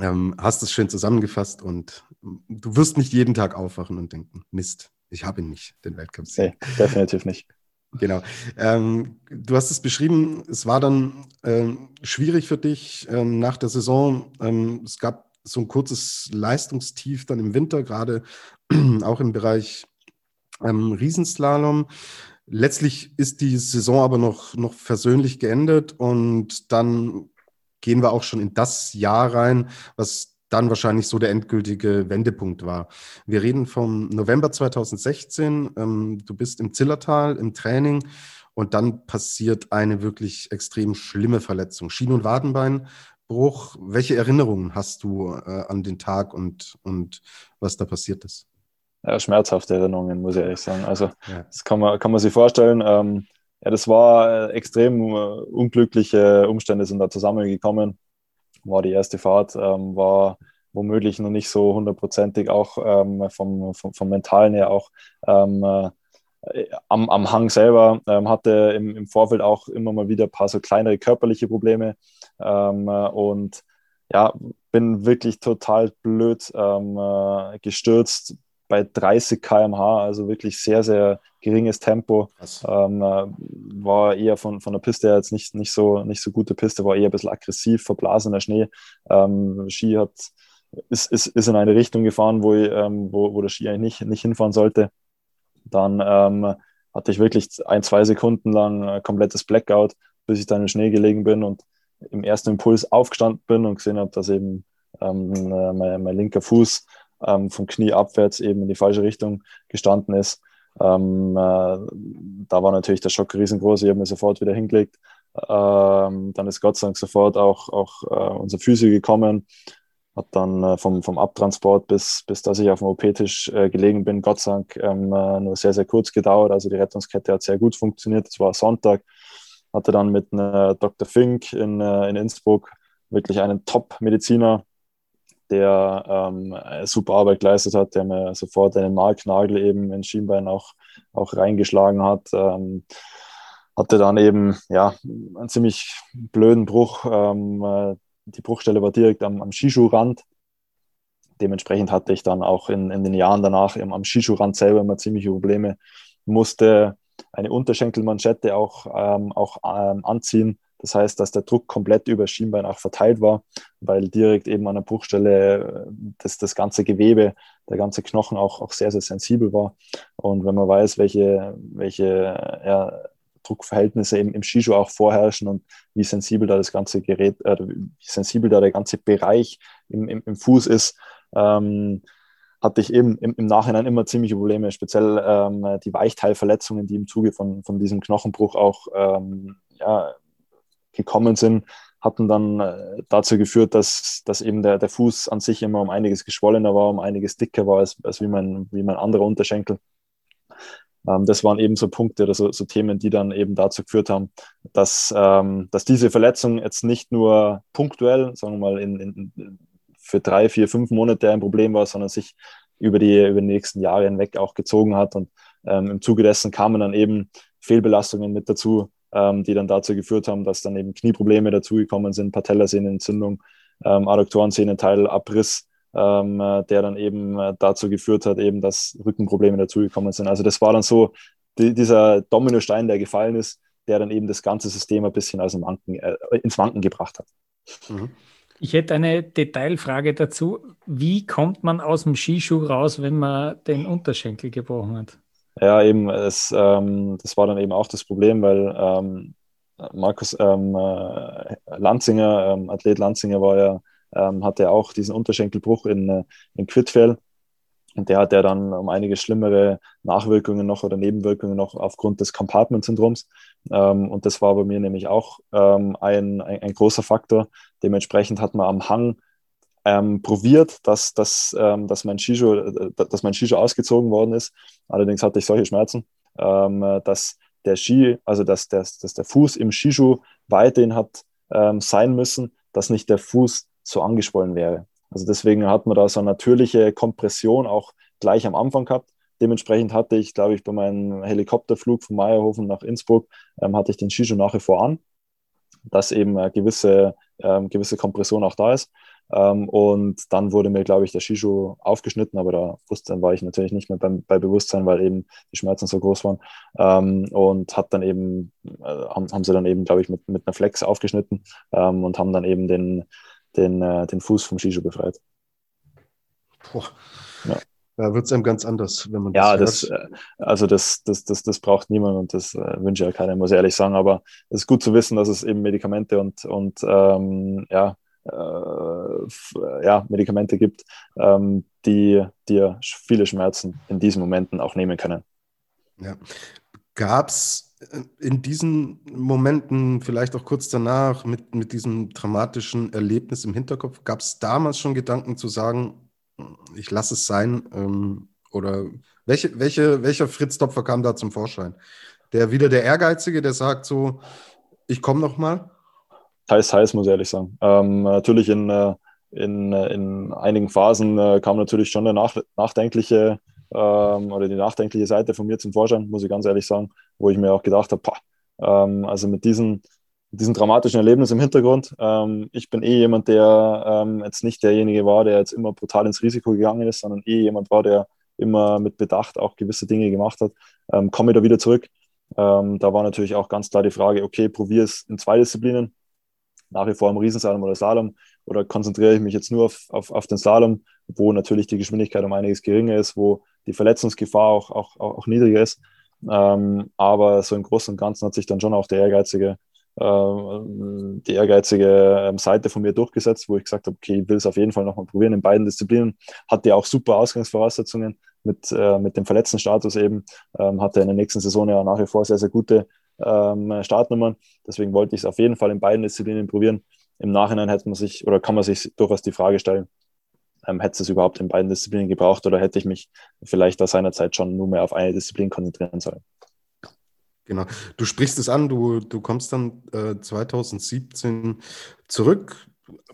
ähm, hast du es schön zusammengefasst und du wirst nicht jeden Tag aufwachen und denken, Mist, ich habe ihn nicht, den Weltcup. Nee, definitiv nicht. Genau. Ähm, du hast es beschrieben, es war dann ähm, schwierig für dich ähm, nach der Saison. Ähm, es gab so ein kurzes Leistungstief dann im Winter, gerade auch im Bereich ähm, Riesenslalom. Letztlich ist die Saison aber noch, noch versöhnlich geendet und dann gehen wir auch schon in das Jahr rein, was dann wahrscheinlich so der endgültige Wendepunkt war. Wir reden vom November 2016. Ähm, du bist im Zillertal im Training und dann passiert eine wirklich extrem schlimme Verletzung. Schien- und Wadenbeinbruch. Welche Erinnerungen hast du äh, an den Tag und, und was da passiert ist? Ja, schmerzhafte Erinnerungen, muss ich ehrlich sagen. Also, ja. das kann man, kann man sich vorstellen. Ähm, ja, das war äh, extrem äh, unglückliche Umstände sind da zusammengekommen. War die erste Fahrt, ähm, war womöglich noch nicht so hundertprozentig auch ähm, vom, vom, vom Mentalen her auch ähm, äh, am, am Hang selber, ähm, hatte im, im Vorfeld auch immer mal wieder ein paar so kleinere körperliche Probleme ähm, und ja, bin wirklich total blöd ähm, äh, gestürzt, bei 30 km/h, also wirklich sehr, sehr geringes Tempo. Ähm, äh, war eher von, von der Piste her jetzt nicht, nicht, so, nicht so gute Piste, war eher ein bisschen aggressiv, verblasener Schnee. Ähm, Ski hat, ist, ist, ist in eine Richtung gefahren, wo, ich, ähm, wo, wo der Ski eigentlich nicht, nicht hinfahren sollte. Dann ähm, hatte ich wirklich ein, zwei Sekunden lang äh, komplettes Blackout, bis ich dann im Schnee gelegen bin und im ersten Impuls aufgestanden bin und gesehen habe, dass eben ähm, äh, mein, mein linker Fuß ähm, vom Knie abwärts eben in die falsche Richtung gestanden ist. Ähm, äh, da war natürlich der Schock riesengroß. Ich habe mir sofort wieder hingelegt, Ähm, dann ist Gott sei Dank sofort auch, auch äh, unser Physio gekommen, hat dann äh, vom, vom Abtransport bis, bis dass ich auf dem OP-Tisch äh, gelegen bin, Gott sei Dank ähm, äh, nur sehr, sehr kurz gedauert. Also die Rettungskette hat sehr gut funktioniert. Es war Sonntag, hatte dann mit äh, Dr. Fink in, in Innsbruck wirklich einen Top-Mediziner, der ähm, super Arbeit geleistet hat, der mir sofort einen Marknagel eben ins Schienbein auch, auch reingeschlagen hat. Ähm, hatte dann eben ja, einen ziemlich blöden Bruch. Ähm, äh, die Bruchstelle war direkt am, am Skischuhrand. Dementsprechend hatte ich dann auch in, in den Jahren danach am Skischuhrand selber immer ziemliche Probleme. Musste eine Unterschenkelmanschette auch, ähm, auch ähm, anziehen, das heißt, dass der Druck komplett über das Schienbein auch verteilt war, weil direkt eben an der Bruchstelle äh, das, das ganze Gewebe, der ganze Knochen auch, auch sehr, sehr sensibel war. Und wenn man weiß, welche, welche ja, Druckverhältnisse im, im Skischuh auch vorherrschen und wie sensibel da das ganze Gerät, äh, wie sensibel da der ganze Bereich im, im, im Fuß ist, ähm, hatte ich eben im, im, Nachhinein immer ziemliche Probleme, speziell ähm, die Weichteilverletzungen, die im Zuge von, von diesem Knochenbruch auch ähm, ja, gekommen sind, hatten dann äh, dazu geführt, dass, dass eben der, der Fuß an sich immer um einiges geschwollener war, um einiges dicker war als, als wie, mein, wie mein anderer Unterschenkel. Ähm, das waren eben so Punkte oder so, so, Themen, die dann eben dazu geführt haben, dass, ähm, dass diese Verletzung jetzt nicht nur punktuell, sagen wir mal, in, in, für drei, vier, fünf Monate ein Problem war, sondern sich über die, über die nächsten Jahre hinweg auch gezogen hat. Und ähm, im Zuge dessen kamen dann eben Fehlbelastungen mit dazu, ähm, die dann dazu geführt haben, dass dann eben Knieprobleme dazugekommen sind, Patellasehnenentzündung, ähm, Adduktorensehnenteil, ähm, äh, der dann eben äh, dazu geführt hat, eben, dass Rückenprobleme dazugekommen sind. Also das war dann so die, dieser Dominostein, der gefallen ist, der dann eben das ganze System ein bisschen aus dem Wanken, äh, ins Wanken gebracht hat. Mhm. Ich hätte eine Detailfrage dazu. Wie kommt man aus dem Skischuh raus, wenn man den Unterschenkel gebrochen hat? Ja, eben, es, ähm, das war dann eben auch das Problem, weil ähm, Markus ähm, äh, Lanzinger, ähm, Athlet Lanzinger war ja, ähm, hatte auch diesen Unterschenkelbruch in, äh, in Quidfell. Und der hat ja dann um einige schlimmere Nachwirkungen noch oder Nebenwirkungen noch aufgrund des Compartment-Syndroms. Ähm, und das war bei mir nämlich auch ähm, ein, ein, ein, großer Faktor. Dementsprechend hat man am Hang ähm, probiert, dass, dass, ähm, dass, mein Shisho, äh, dass mein Shisho ausgezogen worden ist. Allerdings hatte ich solche Schmerzen, ähm, dass der Ski, also dass, dass, dass der Fuß im Shishu weiterhin hat ähm, sein müssen, dass nicht der Fuß so angeschwollen wäre. Also deswegen hat man da so eine natürliche Kompression auch gleich am Anfang gehabt. Dementsprechend hatte ich, glaube ich, bei meinem Helikopterflug von Meierhofen nach Innsbruck, ähm, hatte ich den Shishu nach wie vor an, dass eben eine gewisse, ähm, gewisse Kompression auch da ist. Ähm, und dann wurde mir, glaube ich, der Shishu aufgeschnitten, aber da Bewusstsein war ich natürlich nicht mehr beim, bei Bewusstsein, weil eben die Schmerzen so groß waren. Ähm, und hat dann eben, äh, haben, haben sie dann eben, glaube ich, mit, mit einer Flex aufgeschnitten ähm, und haben dann eben den, den, äh, den Fuß vom Shishu befreit. Boah. Ja. Da wird es einem ganz anders, wenn man das Ja, das. Äh, also das, das, das, das braucht niemand und das äh, wünsche ich ja keiner, muss ich ehrlich sagen. Aber es ist gut zu wissen, dass es eben Medikamente und, und ähm, ja, ja, Medikamente gibt, ähm, die dir viele Schmerzen in diesen Momenten auch nehmen können. Ja. Gab es äh, in diesen Momenten, vielleicht auch kurz danach, mit, mit diesem dramatischen Erlebnis im Hinterkopf, gab es damals schon Gedanken zu sagen, ich lasse es sein? Ähm, oder welche, welche, welcher Fritz Topfer kam da zum Vorschein? Der wieder der Ehrgeizige, der sagt so, ich komme noch mal? Teils, teils, muss ich ehrlich sagen. Ähm, natürlich in, äh, in, äh, in einigen Phasen äh, kam natürlich schon der nach, nachdenkliche ähm, oder die nachdenkliche Seite von mir zum Vorschein, muss ich ganz ehrlich sagen, wo ich mir auch gedacht habe, ähm, also mit diesen, diesen dramatischen Erlebnis im Hintergrund. Ähm, ich bin eh jemand, der ähm, jetzt nicht derjenige war, der jetzt immer brutal ins Risiko gegangen ist, sondern eh jemand war, der immer mit Bedacht auch gewisse Dinge gemacht hat. Ähm, komme ich da wieder zurück. Ähm, da war natürlich auch ganz klar die Frage, okay, probiere es in zwei Disziplinen, nach wie vor im Riesenslalom oder Slalom oder konzentriere ich mich jetzt nur auf, auf, auf den Slalom, wo natürlich die Geschwindigkeit um einiges geringer ist, wo die Verletzungsgefahr auch, auch, auch niedriger ist. Ähm, aber so im Großen und Ganzen hat sich dann schon auch der ehrgeizige, äh, die ehrgeizige ähm, Seite von mir durchgesetzt, wo ich gesagt habe, okay, ich will es auf jeden Fall nochmal probieren in beiden Disziplinen. Hatte ja auch super Ausgangsvoraussetzungen mit, äh, mit dem Verletztenstatus eben. Ähm, hatte in der nächsten Saison ja nach wie vor sehr, sehr gute ähm, Startnummern. Deswegen wollte ich es auf jeden Fall in beiden Disziplinen probieren. Im Nachhinein hätte man sich oder kann man sich durchaus die Frage stellen, ähm, hätte es überhaupt in beiden Disziplinen gebraucht oder hätte ich mich vielleicht aus seiner Zeit schon nur mehr auf eine Disziplin konzentrieren sollen? Genau. Du sprichst es an, du, du kommst dann äh, 2017 zurück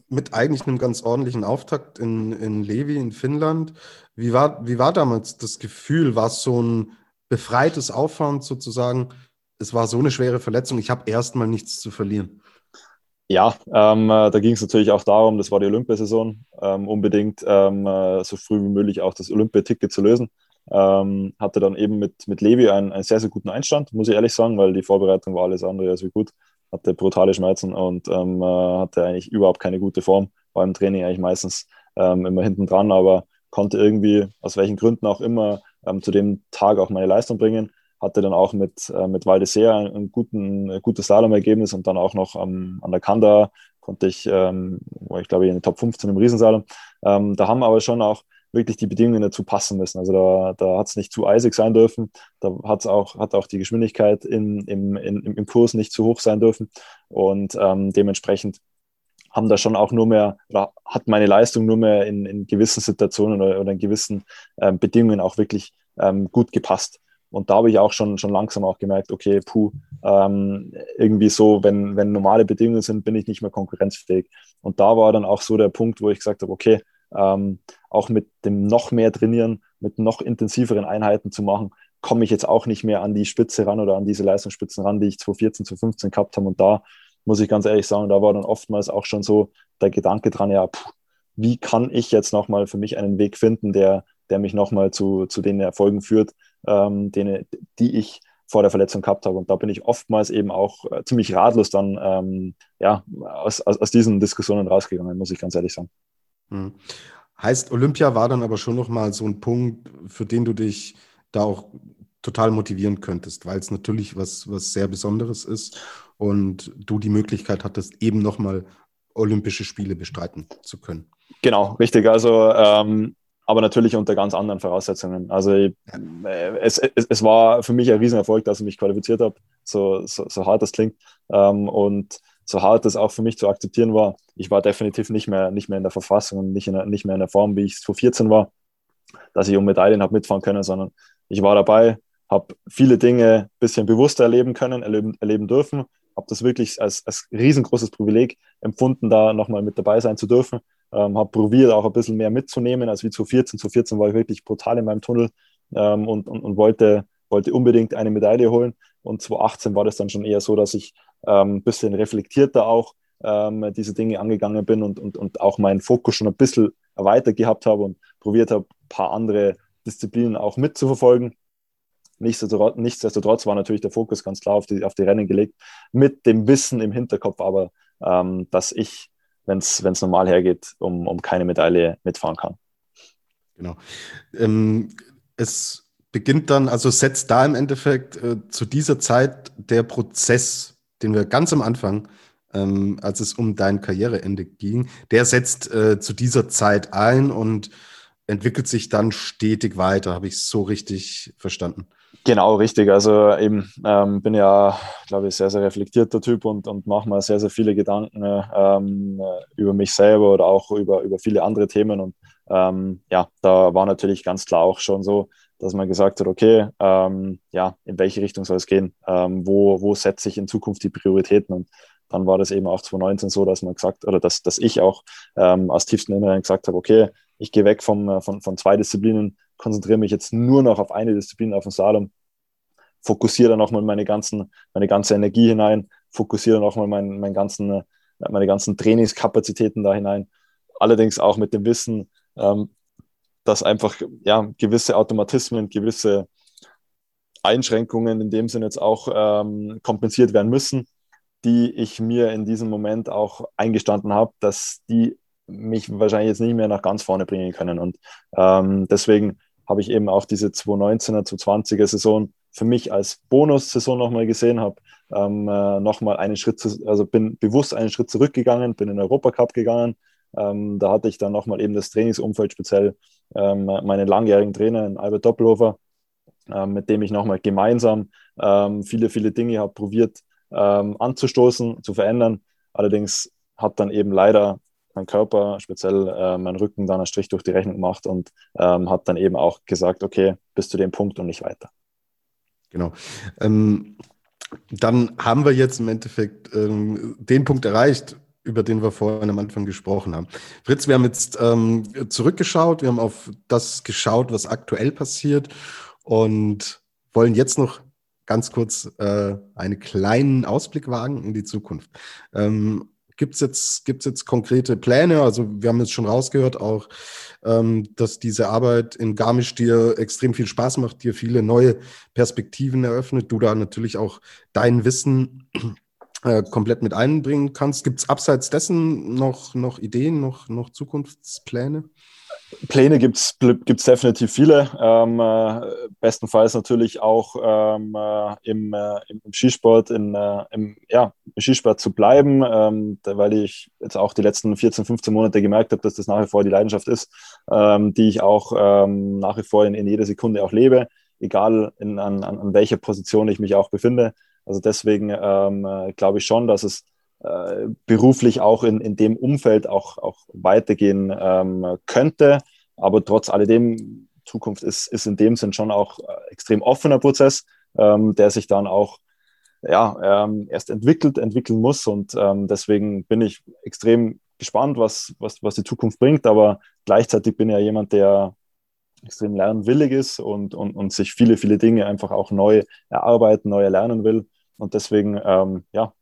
mit eigentlich einem ganz ordentlichen Auftakt in, in Levi in Finnland. Wie war, wie war damals das Gefühl? War es so ein befreites Auffahren sozusagen? Es war so eine schwere Verletzung, ich habe erstmal nichts zu verlieren. Ja, ähm, äh, da ging es natürlich auch darum, das war die Olympiasaison, ähm, unbedingt ähm, äh, so früh wie möglich auch das Olympiaticket zu lösen. Ähm, hatte dann eben mit, mit Levi einen, einen sehr, sehr guten Einstand, muss ich ehrlich sagen, weil die Vorbereitung war alles andere als wie gut. Hatte brutale Schmerzen und ähm, äh, hatte eigentlich überhaupt keine gute Form. War im Training eigentlich meistens ähm, immer hinten dran, aber konnte irgendwie, aus welchen Gründen auch immer, zu dem Tag auch meine Leistung bringen hatte dann auch mit, äh, mit Valdesea ein, guten, ein gutes Slalom-Ergebnis und dann auch noch ähm, an der Kanda konnte ich, ähm, war ich glaube in den Top 15 im Riesensalom. Ähm, da haben aber schon auch wirklich die Bedingungen dazu passen müssen. Also da, da hat es nicht zu eisig sein dürfen, da hat's auch, hat auch die Geschwindigkeit in, im, in, im Kurs nicht zu hoch sein dürfen und ähm, dementsprechend haben da schon auch nur mehr, oder hat meine Leistung nur mehr in, in gewissen Situationen oder, oder in gewissen ähm, Bedingungen auch wirklich ähm, gut gepasst. Und da habe ich auch schon, schon langsam auch gemerkt, okay, puh, ähm, irgendwie so, wenn, wenn normale Bedingungen sind, bin ich nicht mehr konkurrenzfähig. Und da war dann auch so der Punkt, wo ich gesagt habe, okay, ähm, auch mit dem noch mehr Trainieren, mit noch intensiveren Einheiten zu machen, komme ich jetzt auch nicht mehr an die Spitze ran oder an diese Leistungsspitzen ran, die ich 2014, 2015 gehabt habe. Und da muss ich ganz ehrlich sagen, da war dann oftmals auch schon so der Gedanke dran, ja, puh, wie kann ich jetzt nochmal für mich einen Weg finden, der, der mich nochmal zu, zu den Erfolgen führt, ähm, den, die ich vor der Verletzung gehabt habe. Und da bin ich oftmals eben auch äh, ziemlich ratlos dann ähm, ja, aus, aus, aus, diesen Diskussionen rausgegangen, muss ich ganz ehrlich sagen. Hm. Heißt, Olympia war dann aber schon nochmal so ein Punkt, für den du dich da auch total motivieren könntest, weil es natürlich was, was sehr Besonderes ist und du die Möglichkeit hattest, eben nochmal Olympische Spiele bestreiten zu können. Genau, richtig. Also ähm, aber natürlich unter ganz anderen Voraussetzungen. Also ich, äh, es, es, es, war für mich ein Riesenerfolg, dass ich mich qualifiziert habe, so, so, so hart das klingt. Ähm, und so hart das auch für mich zu akzeptieren war, ich war definitiv nicht mehr, nicht mehr in der Verfassung und nicht, in nicht mehr in der Form, wie ich es vor 14 war, dass ich um Medaillen habe mitfahren können, sondern ich war dabei, habe viele Dinge ein bisschen bewusster erleben können, erleben, erleben dürfen, habe das wirklich als, als riesengroßes Privileg empfunden, da nochmal mit dabei sein zu dürfen ähm, habe probiert, auch ein bisschen mehr mitzunehmen als wie zu 14. Zu 14 war ich wirklich brutal in meinem Tunnel ähm, und, und, und, wollte, wollte unbedingt eine Medaille holen. Und 2018 war das dann schon eher so, dass ich ähm, ein bisschen reflektierter auch ähm, diese Dinge angegangen bin und, und, und auch meinen Fokus schon ein bisschen erweitert gehabt habe und probiert habe, ein paar andere Disziplinen auch mitzuverfolgen. Nichtsdestotrotz, nichtsdestotrotz war natürlich der Fokus ganz klar auf die, auf die Rennen gelegt, mit dem Wissen im Hinterkopf aber, ähm, dass ich wenn es normal hergeht, um, um keine Medaille mitfahren kann. Genau. Ähm, es beginnt dann, also setzt da im Endeffekt äh, zu dieser Zeit der Prozess, den wir ganz am Anfang, ähm, als es um dein Karriereende ging, der setzt äh, zu dieser Zeit ein und entwickelt sich dann stetig weiter. Habe ich so richtig verstanden? Genau, richtig. Also eben ähm, bin ja, glaube ich, sehr, sehr reflektierter Typ und, und mache mir sehr, sehr viele Gedanken ähm, über mich selber oder auch über, über viele andere Themen. Und ähm, ja, da war natürlich ganz klar auch schon so, dass man gesagt hat, okay, ähm, ja, in welche Richtung soll es gehen? Ähm, wo, wo setze ich in Zukunft die Prioritäten? Und dann war das eben auch 2019 so, dass man gesagt, oder dass, dass ich auch ähm, aus tiefsten Inneren gesagt habe, okay, ich gehe weg vom, äh, von, von zwei Disziplinen, konzentriere mich jetzt nur noch auf eine Disziplin, auf den Slalom, fokussiere dann nochmal meine, ganzen, meine ganze Energie hinein, fokussiere nochmal mein, mein ganzen, meine ganzen Trainingskapazitäten da hinein. Allerdings auch mit dem Wissen, ähm, dass einfach ja, gewisse Automatismen, gewisse Einschränkungen in dem Sinne jetzt auch ähm, kompensiert werden müssen, die ich mir in diesem Moment auch eingestanden habe, dass die mich wahrscheinlich jetzt nicht mehr nach ganz vorne bringen können. Und ähm, deswegen habe ich eben auch diese 2019er, 2020er Saison für mich als Bonus-Saison nochmal gesehen, habe ähm, äh, nochmal einen Schritt, zu, also bin bewusst einen Schritt zurückgegangen, bin in den Europacup gegangen. Ähm, da hatte ich dann nochmal eben das Trainingsumfeld, speziell ähm, meinen langjährigen Trainer, Albert Doppelhofer, äh, mit dem ich nochmal gemeinsam ähm, viele, viele Dinge habe probiert ähm, anzustoßen, zu verändern. Allerdings hat dann eben leider mein Körper, speziell äh, mein Rücken, dann einen Strich durch die Rechnung gemacht und ähm, hat dann eben auch gesagt, okay, bis zu dem Punkt und nicht weiter. Genau. Ähm, dann haben wir jetzt im Endeffekt ähm, den Punkt erreicht, über den wir vorhin am Anfang gesprochen haben. Fritz, wir haben jetzt ähm, zurückgeschaut, wir haben auf das geschaut, was aktuell passiert und wollen jetzt noch ganz kurz äh, einen kleinen Ausblick wagen in die Zukunft. Ähm, Gibt es jetzt, gibt's jetzt konkrete Pläne? Also wir haben jetzt schon rausgehört auch, ähm, dass diese Arbeit in Garmisch dir extrem viel Spaß macht, dir viele neue Perspektiven eröffnet, du da natürlich auch dein Wissen äh, komplett mit einbringen kannst. Gibt es abseits dessen noch, noch Ideen, noch, noch Zukunftspläne? Pläne gibt es definitiv viele. Ähm, äh, bestenfalls natürlich auch ähm, äh, im, äh, im, Skisport, in, äh, im, ja, im Skisport zu bleiben, ähm, weil ich jetzt auch die letzten 14, 15 Monate gemerkt habe, dass das nach wie vor die Leidenschaft ist, ähm, die ich auch ähm, nach wie vor in, in jeder Sekunde auch lebe, egal in, an, an welcher Position ich mich auch befinde. Also deswegen ähm, äh, glaube ich schon, dass es äh, beruflich auch in, in dem Umfeld auch, auch weitergehen ähm, könnte. Aber trotz alledem, Zukunft ist, ist in dem Sinn schon auch äh, extrem offener Prozess, ähm, der sich dann auch ja, ähm, erst entwickelt, entwickeln muss. Und ähm, deswegen bin ich extrem gespannt, was, was, was die Zukunft bringt. Aber gleichzeitig bin ich ja jemand, der extrem lernwillig ist und, und, und sich viele, viele Dinge einfach auch neu erarbeiten, neu erlernen will. Und deswegen, ähm, ja,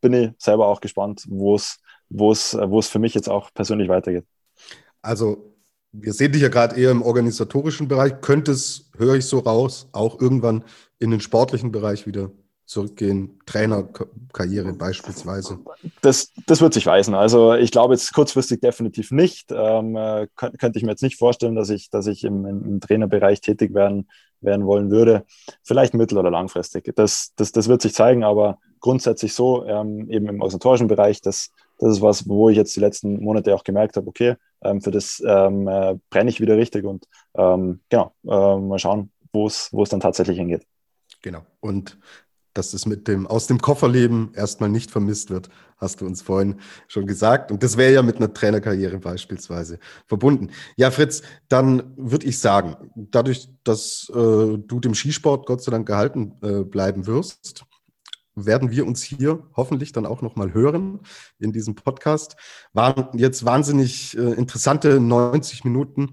bin ich selber auch gespannt, wo es, wo es, wo es für mich jetzt auch persönlich weitergeht. Also, wir sehen dich ja gerade eher im organisatorischen Bereich. Könnte es, höre ich so raus, auch irgendwann in den sportlichen Bereich wieder zurückgehen, Trainerkarriere beispielsweise? Das, das wird sich weisen. Also ich glaube jetzt kurzfristig definitiv nicht. Ähm, äh, könnte ich mir jetzt nicht vorstellen, dass ich, dass ich im, im Trainerbereich tätig werden, werden wollen würde. Vielleicht mittel- oder langfristig. Das, das, das wird sich zeigen, aber grundsätzlich so, ähm, eben im organisatorischen Bereich, das, das ist was, wo ich jetzt die letzten Monate auch gemerkt habe, okay, ähm, für das ähm, äh, brenne ich wieder richtig und ähm, genau, äh, mal schauen, wo es dann tatsächlich hingeht. Genau. Und dass es mit dem aus dem Kofferleben erstmal nicht vermisst wird, hast du uns vorhin schon gesagt. Und das wäre ja mit einer Trainerkarriere beispielsweise verbunden. Ja, Fritz, dann würde ich sagen, dadurch, dass äh, du dem Skisport Gott sei Dank gehalten äh, bleiben wirst, werden wir uns hier hoffentlich dann auch nochmal hören in diesem Podcast. Waren jetzt wahnsinnig äh, interessante 90 Minuten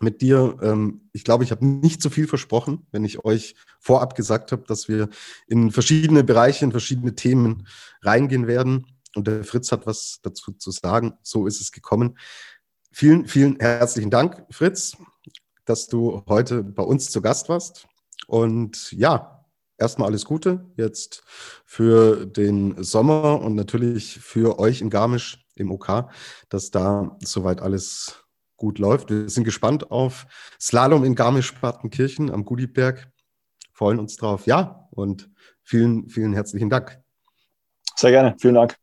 mit dir. Ähm, ich glaube, ich habe nicht so viel versprochen, wenn ich euch vorab gesagt habe, dass wir in verschiedene Bereiche, in verschiedene Themen reingehen werden. Und der Fritz hat was dazu zu sagen. So ist es gekommen. Vielen, vielen herzlichen Dank, Fritz, dass du heute bei uns zu Gast warst. Und ja, erstmal alles Gute jetzt für den Sommer und natürlich für euch in Garmisch im OK, dass da soweit alles gut läuft. Wir sind gespannt auf Slalom in Garmisch-Partenkirchen am Gudiberg. Freuen uns drauf. Ja, und vielen, vielen herzlichen Dank. Sehr gerne. Vielen Dank.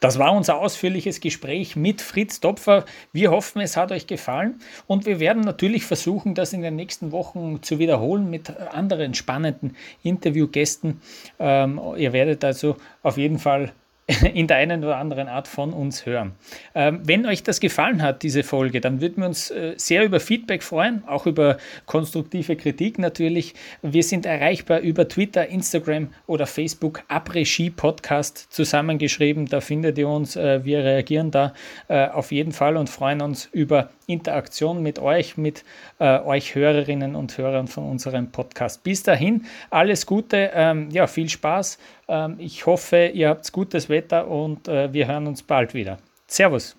Das war unser ausführliches Gespräch mit Fritz Topfer. Wir hoffen, es hat euch gefallen und wir werden natürlich versuchen, das in den nächsten Wochen zu wiederholen mit anderen spannenden Interviewgästen. Ähm, ihr werdet also auf jeden Fall in der einen oder anderen Art von uns hören. Ähm, wenn euch das gefallen hat, diese Folge, dann würden wir uns äh, sehr über Feedback freuen, auch über konstruktive Kritik natürlich. Wir sind erreichbar über Twitter, Instagram oder Facebook, Après-Ski Podcast zusammengeschrieben. Da findet ihr uns. Äh, wir reagieren da äh, auf jeden Fall und freuen uns über Interaktion mit euch, mit euch Hörerinnen und Hörern von unserem Podcast. Bis dahin, alles Gute, ähm, ja, viel Spaß. Ähm, ich hoffe, ihr habt gutes Wetter und äh, wir hören uns bald wieder. Servus.